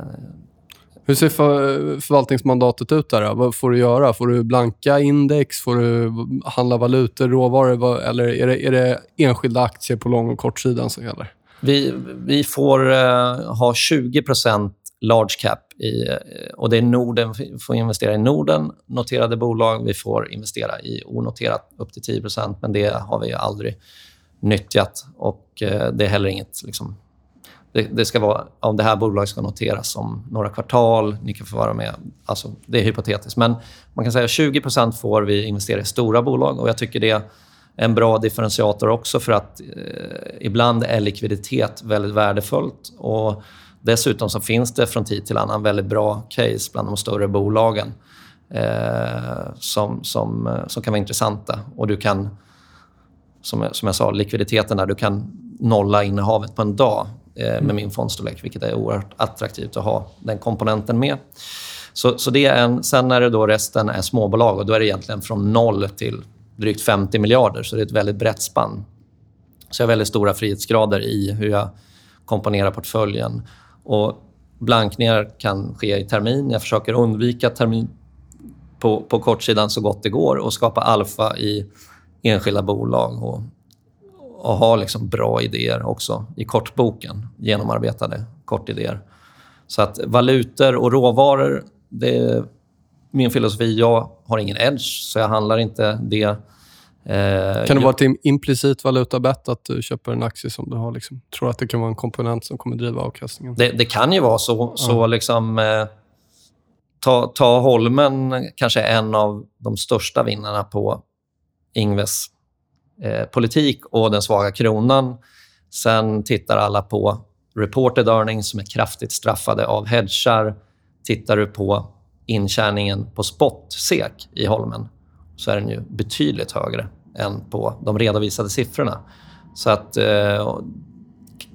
hur ser för, förvaltningsmandatet ut där? Då? Vad får du göra? Får du blanka index? Får du handla valutor, råvaror? Eller är det, är det enskilda aktier på lång och kortsidan som gäller?
Vi, vi får uh, ha 20% large cap. I, eh, och det är Norden, vi får investera i Norden, noterade bolag. Vi får investera i onoterat upp till 10% men det har vi aldrig nyttjat. Och uh, Det är heller inget liksom, det, det, ska vara, om det här bolaget ska noteras om några kvartal, ni kan få vara med. Alltså, det är hypotetiskt. Men man kan säga att 20% får vi investera i stora bolag och jag tycker det är en bra differentiator också för att eh, ibland är likviditet väldigt värdefullt. Och dessutom så finns det från tid till annan väldigt bra case bland de större bolagen eh, som, som, eh, som kan vara intressanta. Och du kan, som, som jag sa, likviditeten där, du kan nolla innehavet på en dag eh, med mm. min fondstorlek, vilket är oerhört attraktivt att ha den komponenten med. Så, så det är en, sen är det då resten är småbolag och då är det egentligen från noll till drygt 50 miljarder, så det är ett väldigt brett spann. Så jag har väldigt stora frihetsgrader i hur jag komponerar portföljen. Och blankningar kan ske i termin. Jag försöker undvika termin på, på kortsidan så gott det går och skapa alfa i enskilda bolag och och ha liksom bra idéer också i kortboken. Genomarbetade kortidéer. Så att valutor och råvaror, det är min filosofi. Jag har ingen edge, så jag handlar inte det.
Eh, kan det vara ett implicit valutabett att du köper en aktie som du har? Liksom, tror att det kan vara en komponent som kommer driva avkastningen?
Det, det kan ju vara så. så liksom, eh, ta, ta Holmen, kanske en av de största vinnarna på Ingves Eh, politik och den svaga kronan. Sen tittar alla på reported earnings som är kraftigt straffade av hedgar. Tittar du på intjäningen på spot-SEK i Holmen så är den ju betydligt högre än på de redovisade siffrorna. Så att eh,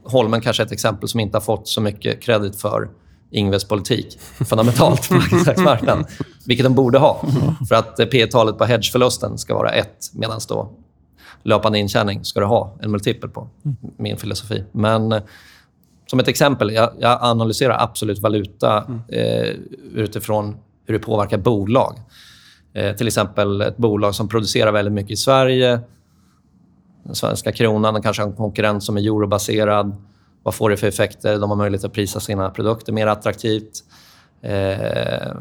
Holmen kanske är ett exempel som inte har fått så mycket kredit för Ingves politik fundamentalt på marknaden, vilket den borde ha. För att eh, P talet på hedgeförlusten ska vara 1 medan löpande intjäning ska du ha en multipel på. Min filosofi. Men eh, som ett exempel, jag, jag analyserar absolut valuta mm. eh, utifrån hur det påverkar bolag. Eh, till exempel ett bolag som producerar väldigt mycket i Sverige. Den svenska kronan, den kanske har en konkurrent som är eurobaserad. Vad får det för effekter? De har möjlighet att prisa sina produkter mer attraktivt. Eh,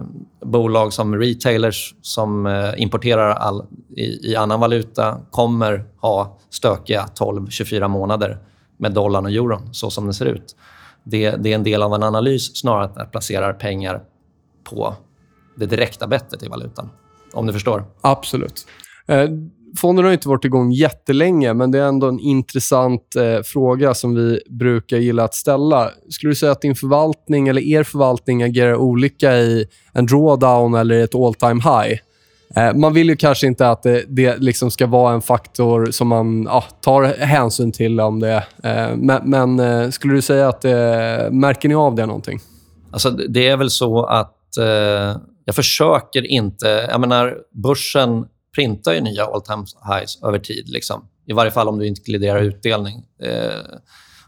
bolag som retailers som eh, importerar all, i, i, annan valuta kommer ha stökiga 12-24 månader med dollarn och euron, så som det ser ut. Det, det, är en del av en analys snarare än att placera pengar på det direkta bettet i valutan. Om du förstår?
Absolut. Eh, fonden har inte varit igång jättelänge, men det är ändå en intressant eh, fråga som vi brukar gilla att ställa. Skulle du säga att din förvaltning eller er förvaltning agerar olika i en drawdown eller ett all time high? Eh, man vill ju kanske inte att det, det liksom ska vara en faktor som man ja, tar hänsyn till om det eh, Men, men eh, skulle du säga att märker ni av det någonting?
Alltså, det är väl så att jag försöker inte... Jag menar, börsen printar ju nya all time highs över tid. Liksom. I varje fall om du inkluderar utdelning. Eh,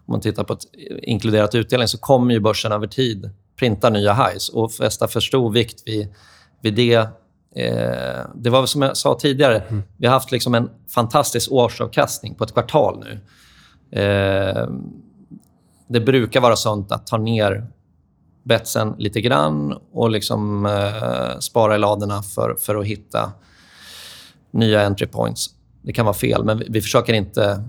om man tittar på ett inkluderat utdelning så kommer ju börsen över tid printa nya highs och fästa för stor vikt vid, vid det. Eh, det var som jag sa tidigare, mm. vi har haft liksom en fantastisk årsavkastning på ett kvartal nu. Eh, det brukar vara sånt att ta ner betsen lite grann och liksom, eh, spara i ladorna för, för att hitta nya entry points. Det kan vara fel, men vi, vi försöker inte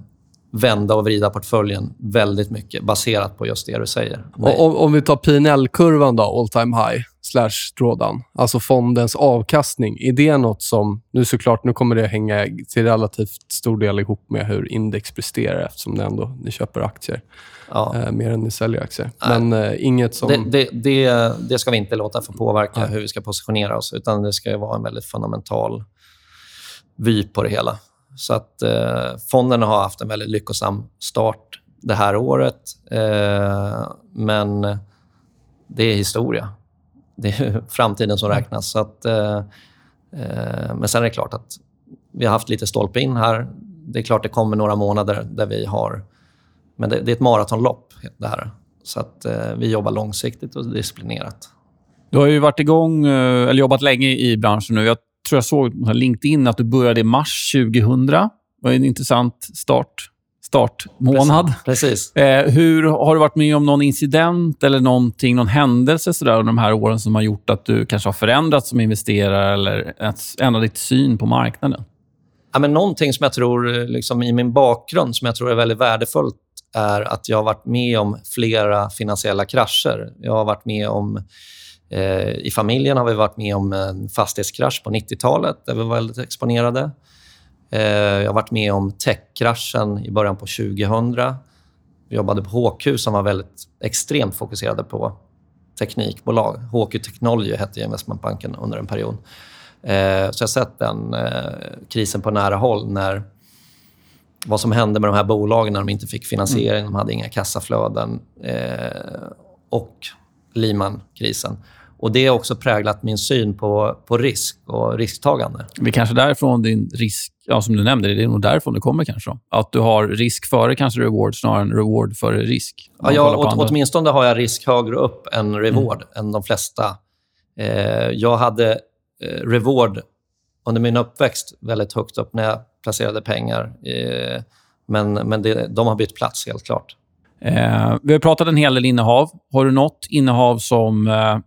vända och vrida portföljen väldigt mycket baserat på just det du säger.
Om, om, vi tar PNL-kurvan då, all time high slash drawdown, alltså fondens avkastning. Är det nåt som... Nu såklart, nu kommer det hänga till relativt stor del ihop med hur index presterar eftersom det ändå, ni köper aktier ja. eh, mer än ni säljer aktier. Nej. Men eh, inget som...
Det, det, det, det, ska vi inte låta få påverka Nej. hur vi ska positionera oss, utan det ska vara en väldigt fundamental vy på det hela. Så att eh, fonden har haft en väldigt lyckosam start det här året. Eh, men det är historia. Det är framtiden som räknas. Så att, eh, eh, men sen är det klart att vi har haft lite stolpe in här. Det är klart det kommer några månader där vi har... Men det, det är ett maratonlopp, det här. Så att eh, vi jobbar långsiktigt och disciplinerat.
Du har ju varit igång, eh, eller jobbat länge i branschen nu. Jag tror jag såg på LinkedIn att du började i mars 2000. Det var en intressant start, startmånad.
Precis.
Eh, hur, har du varit med om någon incident eller någonting, någon händelse så där, under de här åren som har gjort att du kanske har förändrats som investerare eller ändrat ditt syn på marknaden?
Ja, men någonting som jag tror, liksom, i min bakgrund, som jag tror är väldigt värdefullt är att jag har varit med om flera finansiella krascher. Jag har varit med om Eh, I familjen har vi varit med om en fastighetskrasch på 90-talet där vi var väldigt exponerade. Eh, jag har varit med om techkraschen i början på 2000. Vi jobbade på HQ som var väldigt extremt fokuserade på teknikbolag. HQ Technology hette investmentbanken under en period. Eh, så jag har sett den krisen på nära håll när vad som hände med de här bolagen när de inte fick finansiering, mm. de hade inga kassaflöden och Lehman-krisen. Och Det har också präglat min syn på, på risk och risktagande.
Det är kanske därifrån din risk, ja, som du nämnde, det är nog därifrån det kommer kanske. Då. Att du har risk före kanske reward snarare än reward före risk.
Ja, jag, åt, åtminstone har jag risk högre upp än reward, mm. än de flesta. Eh, jag hade eh, reward under min uppväxt väldigt högt upp när jag placerade pengar. Eh, men men det, de har bytt plats, helt klart.
Eh, vi har pratat en hel del innehav. Har du något innehav som eh,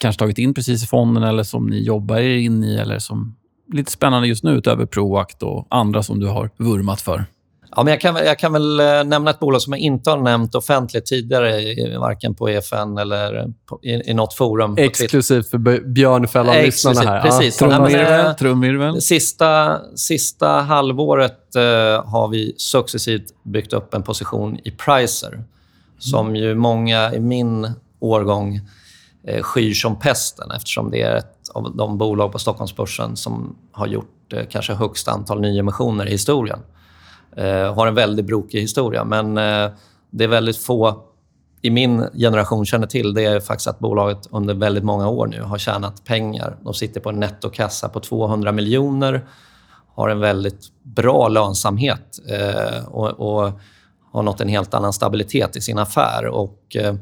kanske tagit in precis i fonden eller som ni jobbar er in i eller som lite spännande just nu utöver Proact och andra som du har vurmat för?
Ja, men jag, kan, jag kan väl eh, nämna ett bolag som jag inte har nämnt offentligt tidigare, varken på EFN eller på, i, i något forum.
Exklusivt för Björnfällan-lyssnarna här.
Precis.
Ja, trumvirvel, trumvirvel.
Sista, sista halvåret uh, har vi successivt byggt upp en position i Pricer, mm. som ju många i min årgång eh, Eh, skyr som pesten eftersom det är ett av de bolag på Stockholmsbörsen som har gjort eh, kanske högst antal nyemissioner i historien. Eh, har en väldigt brokig historia, men eh, det är väldigt få i min generation känner till det är faktiskt att bolaget under väldigt många år nu har tjänat pengar. De sitter på en nettokassa på 200 miljoner, har en väldigt bra lönsamhet eh, och, och, har nått en helt annan stabilitet i sin affär. Och, eh,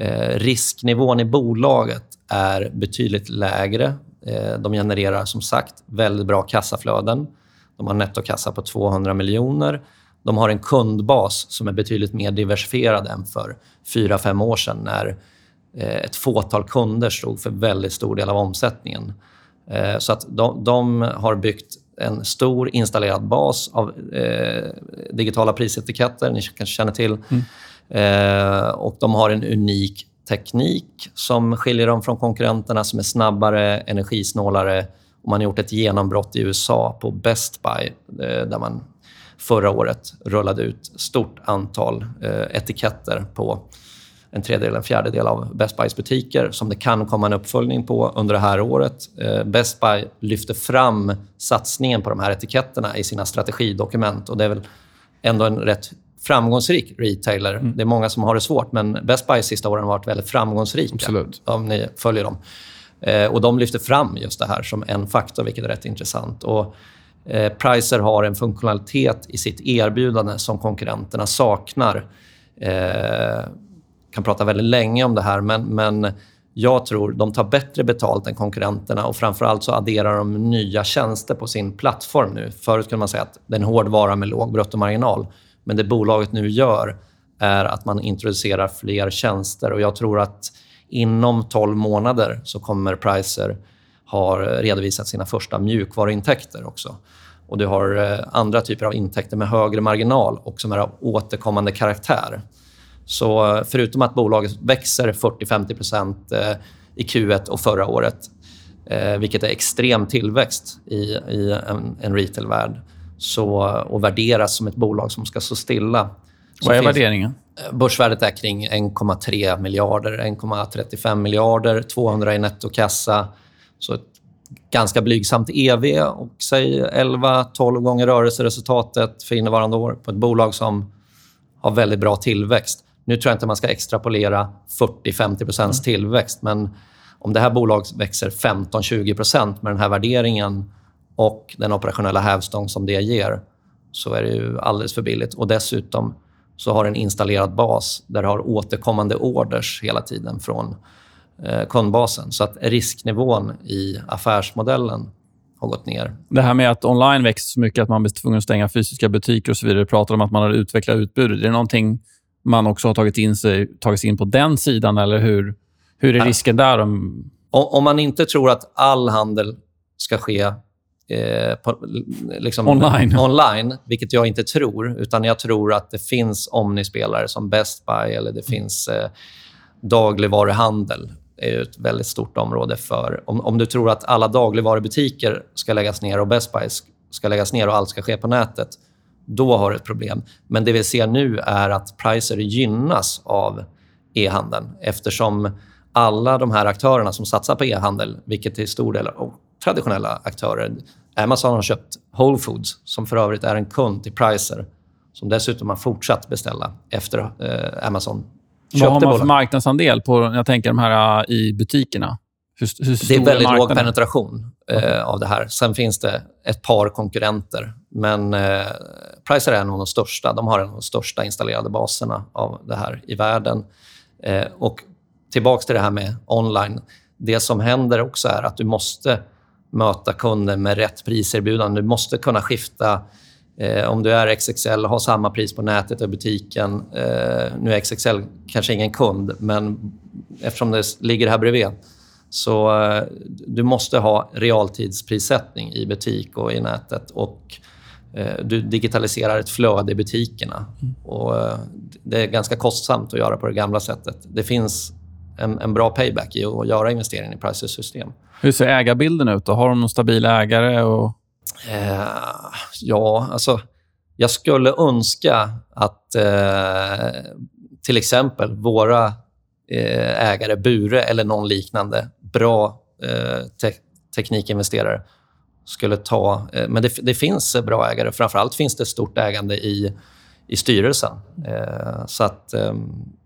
eh, risknivån i bolaget är betydligt lägre. Eh, de genererar som sagt väldigt bra kassaflöden. De har nettokassa på 200 miljoner. De har en kundbas som är betydligt mer diversifierad än för fyra fem år sedan när eh, ett fåtal kunder stod för väldigt stor del av omsättningen. Eh, så att de, de, har byggt en stor installerad bas av eh, digitala prisetiketter. Ni kanske känner till. Mm. Eh, och de har en unik teknik som skiljer dem från konkurrenterna som är snabbare, energisnålare. Och man har gjort ett genombrott i USA på Best Buy eh, där man förra året rullade ut stort antal eh, etiketter på en tredjedel, en fjärdedel av Best Buys butiker som det kan komma en uppföljning på under det här året. Eh, Best Buy lyfter fram satsningen på de här etiketterna i sina strategidokument och det är väl ändå en rätt framgångsrik retailer. Mm. Det är många som har det svårt, men Best Buy sista åren har varit väldigt framgångsrika.
Absolut.
Om ni följer dem. Eh, och De lyfter fram just det här som en faktor, vilket är rätt intressant. Och, eh, Pricer har en funktionalitet i sitt erbjudande som konkurrenterna saknar. Eh, kan prata väldigt länge om det här, men, men jag tror de tar bättre betalt än konkurrenterna och framförallt så adderar de nya tjänster på sin plattform nu. Förut kunde man säga att det är en hårdvara med låg bruttomarginal. Men det bolaget nu gör är att man introducerar fler tjänster. och Jag tror att inom 12 månader så kommer Pricer ha redovisat sina första mjukvaruintäkter också. Och Du har eh, andra typer av intäkter med högre marginal och som är av återkommande karaktär. Så eh, förutom att bolaget växer 40-50 eh, i Q1 och förra året vilket är extrem tillväxt i, i en, en retailvärld så, och värderas som ett bolag som ska stå stilla.
Vad är värderingen?
Börsvärdet är kring 1,3 miljarder, 1,35 miljarder, 200 i nettokassa. Så ett ganska blygsamt EV och säg 11-12 gånger rörelseresultatet för innevarande år på ett bolag som har väldigt bra tillväxt. Nu tror jag inte man ska extrapolera 40-50 mm. tillväxt, men om det här bolaget växer 15-20% med den här värderingen och den operationella hävstång som det ger, så är det ju alldeles för billigt. Och dessutom så har en installerad bas där det har återkommande orders hela tiden från eh, kundbasen. Så att risknivån i affärsmodellen har gått ner.
Det här med att online växer så mycket att man blir tvungen att stänga fysiska butiker och så vidare. Du pratar om att man har utvecklat utbudet. Är det någonting man också har tagit, in sig, tagit sig in på den sidan? Eller hur, hur är risken där? Om...
om man inte tror att all handel ska ske eh, på, liksom
online.
online, vilket jag inte tror, utan jag tror att det finns omnispelare som Best Buy eller det mm. finns eh, dagligvaruhandel är ett väldigt stort område för... Om, om du tror att alla dagligvarubutiker ska läggas ner och Best Buy ska läggas ner och allt ska ske på nätet, då har du ett problem. Men det vi ser nu är att Pricer gynnas av e-handeln eftersom alla de här aktörerna som satsar på e-handel, vilket till stor del traditionella aktörer. Amazon har köpt Whole Foods, som för övrigt är en kund till Pricer som dessutom har fortsatt beställa efter eh, Amazon
vad har man för marknadsandel på jag tänker de här äh, i butikerna?
Hur, hur det är väldigt låg penetration eh, av det här. Sen finns det ett par konkurrenter. Men eh, Pricer är en av de största. De har en av de största installerade baserna av det här i världen. Eh, och tillbaka till det här med online. Det som händer också är att du måste möta kunder med rätt priserbjudande. Du måste kunna skifta Eh, om du är XXL, har samma pris på nätet och butiken. Eh, nu är XXL kanske ingen kund, men eftersom det ligger här bredvid så eh, du måste ha realtidsprissättning i butik och i nätet. Och eh, du digitaliserar ett flöde i butikerna. Mm. Och, eh, det är ganska kostsamt att göra på det gamla sättet. Det finns en, en bra payback i att göra investeringen i Prices system.
Hur ser ägarbilden ut? Då? Har de någon stabil ägare? Och...
Eh, ja, alltså... Jag skulle önska att eh, till exempel våra eh, ägare, Bure eller någon liknande, bra eh, te teknikinvesterare skulle ta... Eh, men det, det, finns bra ägare. Framförallt finns det stort ägande i, i styrelsen. Eh, så att ehm, Eh,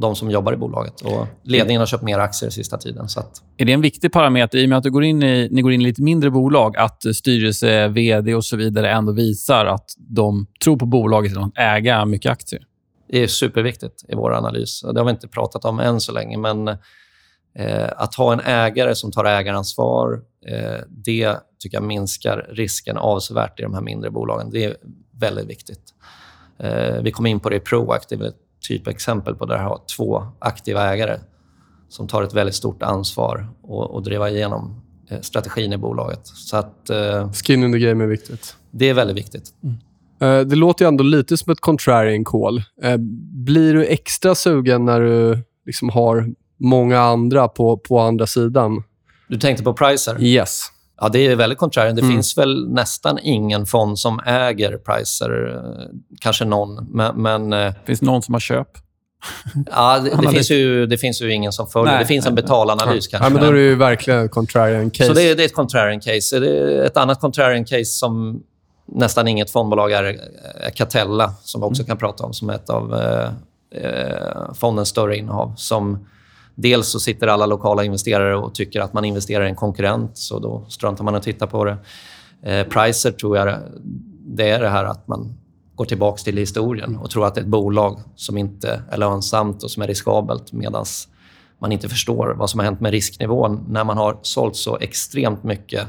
de som jobbar i bolaget. Och ledningen har köpt mer aktier sista tiden. Så att...
Är det en viktig parameter, i och med att du går in i, ni går in i lite mindre bolag, att styrelse, vd och så vidare ändå visar att de tror på bolaget genom att äga mycket aktier?
Det är superviktigt i vår analys. Det har vi inte pratat om än så länge, men eh, att ha en ägare som tar ägaransvar, eh, det tycker jag minskar risken avsevärt i de här mindre bolagen. Det är väldigt viktigt. Eh, vi kom in på det i Proactive typexempel på där jag har två aktiva ägare som tar ett väldigt stort ansvar och, och driva igenom eh, strategin i bolaget. Så att,
eh, Skin in the game är viktigt.
Det är väldigt viktigt. Mm.
Eh, det låter ju ändå lite som ett contrarian call. Eh, blir du extra sugen när du liksom har många andra på, på andra sidan?
Du tänkte på Pricer?
Yes.
Ja, det är väldigt contrarian. Det mm. finns väl nästan ingen fond som äger Pricer. Eh, kanske någon, men... men
eh, finns det någon som har köp?
Ja, det, det finns ju, det finns ju ingen som följer. Nej, det finns en betalanalys
ja.
kanske.
Ja, men då är det ju verkligen ett contrarian case.
Så det är, det är ett contrarian case. Det är ett annat contrarian case som nästan inget fondbolag är, är Catella, som vi också mm. kan prata om, som är ett av eh, eh fondens större innehav. Som Dels så sitter alla lokala investerare och tycker att man investerar i en konkurrent, så då struntar man att titta på det. Eh, Pricer tror jag det är det här att man går tillbaka till historien och tror att det är ett bolag som inte är lönsamt och som är riskabelt medan man inte förstår vad som har hänt med risknivån när man har sålt så extremt mycket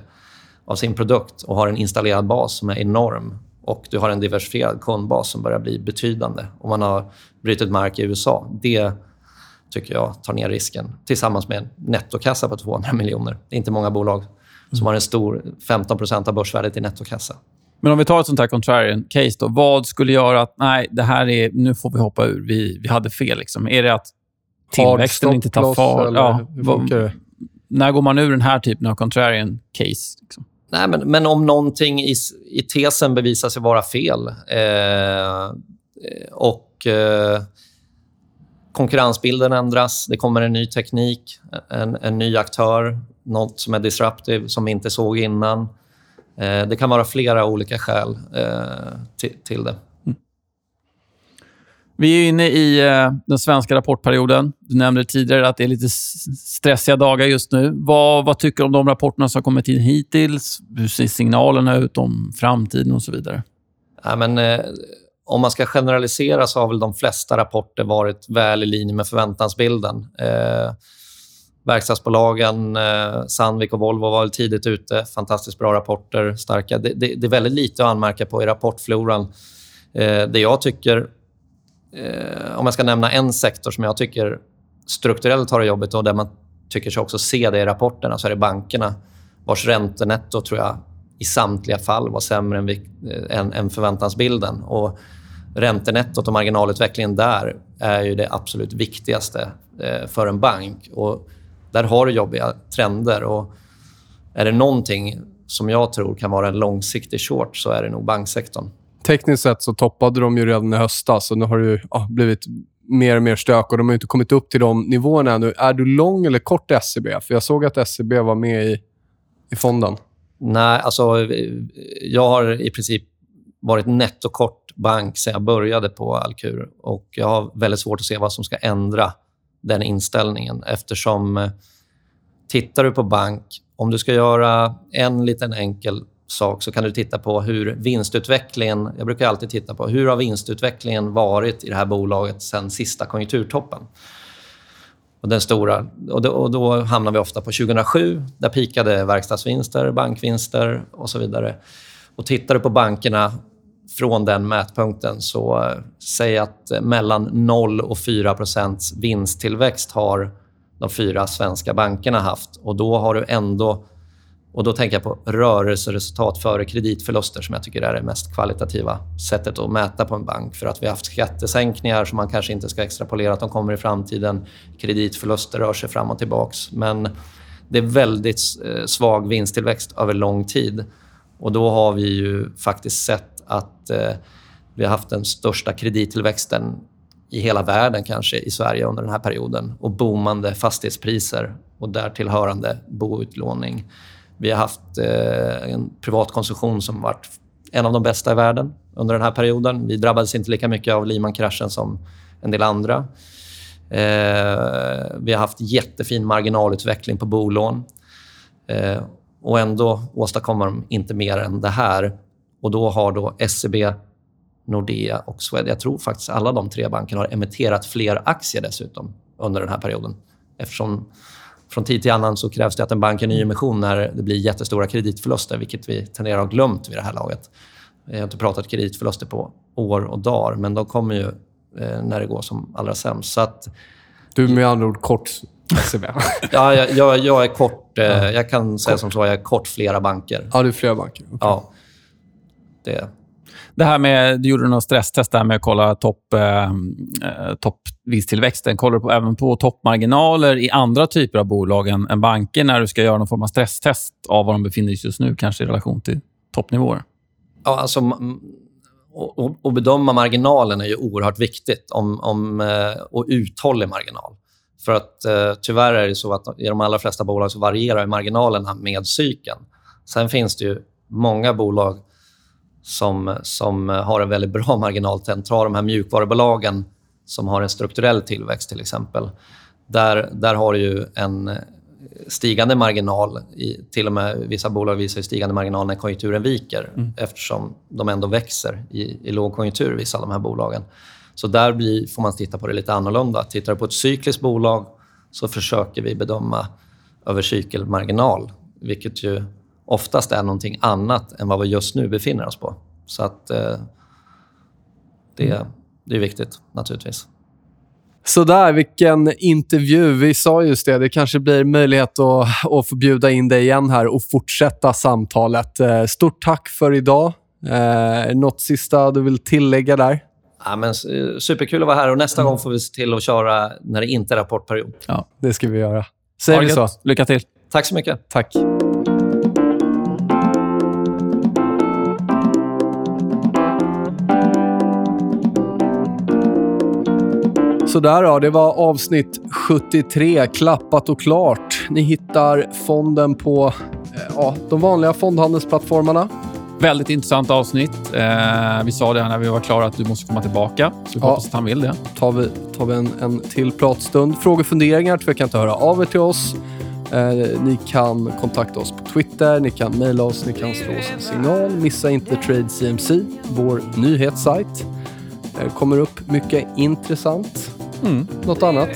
av sin produkt och har en installerad bas som är enorm och du har en diversifierad kundbas som börjar bli betydande och man har brutit mark i USA. Det tycker jag tar ner risken tillsammans med en nettokassa på 200 miljoner. Det är inte många bolag som har en stor 15% av börsvärdet i nettokassa.
Men om vi tar ett sånt här contrarian case, då, vad skulle göra att nej, det här är, nu får vi hoppa ur, vi, vi hade fel? Liksom. Är det att tillväxten inte tar fart? Ja, vad, när går man ur den här typen av contrarian case? Liksom?
Nej, men, men om någonting i, i tesen bevisar sig vara fel eh, och eh, konkurrensbilden ändras. Det kommer en ny teknik, en, en ny aktör, nåt som är disruptive som vi inte såg innan. Eh, det kan vara flera olika skäl eh, till, till, det. Mm.
Vi är inne i eh, den svenska rapportperioden. Du nämnde tidigare att det är lite stressiga dagar just nu. Vad, vad tycker du om de rapporterna som har kommit in hittills? Hur ser signalerna ut om framtiden och så vidare?
Ja, men, eh, om man ska generalisera så har väl de flesta rapporter varit väl i linje med förväntansbilden. Eh, verkstadsbolagen, eh, Sandvik och Volvo var väl tidigt ute. Fantastiskt bra rapporter, starka. Det, det, det är väldigt lite att anmärka på i rapportfloran. Eh, det jag tycker eh, om jag ska nämna en sektor som jag tycker strukturellt har det jobbigt och där man tycker sig också se det i rapporterna så är det bankerna vars räntenetto tror jag i samtliga fall var sämre än, vi, eh, än, än förväntansbilden. Och räntenettot och marginalutvecklingen där är ju det absolut viktigaste eh, för en bank. Och där har du jobbiga trender. Och är det någonting som jag tror kan vara en långsiktig short så är det nog banksektorn.
Tekniskt sett så toppade de ju redan i höstas och nu har det ja, blivit mer och mer stök och de har inte kommit upp till de nivåerna ännu. Är du lång eller kort SEB? För jag såg att SEB var med i, i fonden.
Nej, alltså jag har i princip varit nettokort bank sen jag började på Alkur. Och jag har väldigt svårt att se vad som ska ändra den inställningen eftersom eh, tittar du på bank, om du ska göra en liten enkel sak så kan du titta på hur vinstutvecklingen... Jag brukar alltid titta på hur har vinstutvecklingen varit i det här bolaget sen sista konjunkturtoppen. Och den stora, och då, och då hamnar vi ofta på 2007. Där pikade verkstadsvinster, bankvinster och så vidare. Och tittar du på bankerna från den mätpunkten så eh, säg att eh, mellan 0 och 4 procents vinsttillväxt har de fyra svenska bankerna haft. Och då har du ändå och Då tänker jag på rörelseresultat före kreditförluster som jag tycker är det mest kvalitativa sättet att mäta på en bank. För att vi har haft skattesänkningar som man kanske inte ska extrapolera att de kommer i framtiden. Kreditförluster rör sig fram och tillbaka. Men det är väldigt eh, svag vinsttillväxt över lång tid. Och Då har vi ju faktiskt sett att eh, vi har haft den största kredittillväxten i hela världen kanske i Sverige under den här perioden. Och boomande fastighetspriser och därtill hörande boutlåning. Vi har haft eh, en privat konsumtion som varit en av de bästa i världen under den här perioden. Vi drabbades inte lika mycket av Lehman-kraschen som en del andra. Eh, vi har haft jättefin marginalutveckling på bolån. Eh, och ändå åstadkommer de inte mer än det här. Och Då har då SEB, Nordea och Swedbank... Jag tror faktiskt alla de tre bankerna har emitterat fler aktier dessutom under den här perioden. Eftersom från tid till annan så krävs det att en bank gör nyemission när det blir jättestora kreditförluster, vilket vi tenderar att ha glömt vid det här laget. Jag har inte pratat kreditförluster på år och dagar, men de kommer ju eh, när det går som allra sämst. Så att,
du är med andra ord kort SEB?
ja, jag, jag, jag, är kort. Eh, jag kan säga kort. som så, jag är kort flera banker.
Ja, du är flera banker. Okay.
Ja. Det,
det här med, du gjorde någon stresstest där med att kolla topp, eh, eh toppvinsttillväxten. Kollar du på, även på toppmarginaler i andra typer av bolag än, än banker när du ska göra någon form av stresstest av var de befinner sig just nu, kanske i relation till toppnivåer?
Ja, alltså... Att bedöma marginalen är ju oerhört viktigt om, om, eh, och uthållig marginal. För att eh, tyvärr är det så att i de allra flesta bolag så varierar marginalerna med cykeln. Sen finns det ju många bolag som, som har en väldigt bra marginal. Ta de här mjukvarubolagen som har en strukturell tillväxt till exempel. Där, där har du ju en stigande marginal. I, till och med vissa bolag visar stigande marginal när konjunkturen viker mm. eftersom de ändå växer i, i lågkonjunktur, vissa av de här bolagen. Så där blir, får man titta på det lite annorlunda. Tittar du på ett cykliskt bolag så försöker vi bedöma över cykelmarginal, vilket ju oftast är någonting annat än vad vi just nu befinner oss på. Så att eh, det, det är viktigt naturligtvis.
Sådär, vilken intervju. Vi sa just det, det kanske blir möjlighet att, att få bjuda in dig igen här och fortsätta samtalet. Eh, stort tack för idag. Eh, något sista du vill tillägga där?
Ja, men, superkul att vara här och nästa mm. gång får vi se till att köra när det inte är rapportperiod.
Ja, det ska vi göra. Säger vi så.
Lycka till.
Tack så mycket.
Tack. Sådär då, det var avsnitt 73, klappat och klart. Ni hittar fonden på eh, ja, de vanliga fondhandelsplattformarna.
Väldigt intressant avsnitt. Eh, vi sa det här när vi var klara att du måste komma tillbaka. Så vi
Ja.
hoppas att han vill det.
tar vi, tar vi en, en till pratstund. Frågor och funderingar, tveka inte att höra av er till oss. Eh, ni kan kontakta oss på Twitter, ni kan mejla oss, ni kan slå oss en signal. Missa inte Trade CMC, vår nyhetssajt. Eh, kommer upp mycket intressant.
Mm.
Något annat?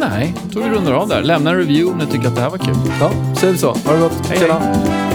Nej, jag tror vi rundar av där. Lämna en review om ni tycker att det här var kul.
Ja, säger vi så. Ha det gott.
Hej,
Tjena.
hej.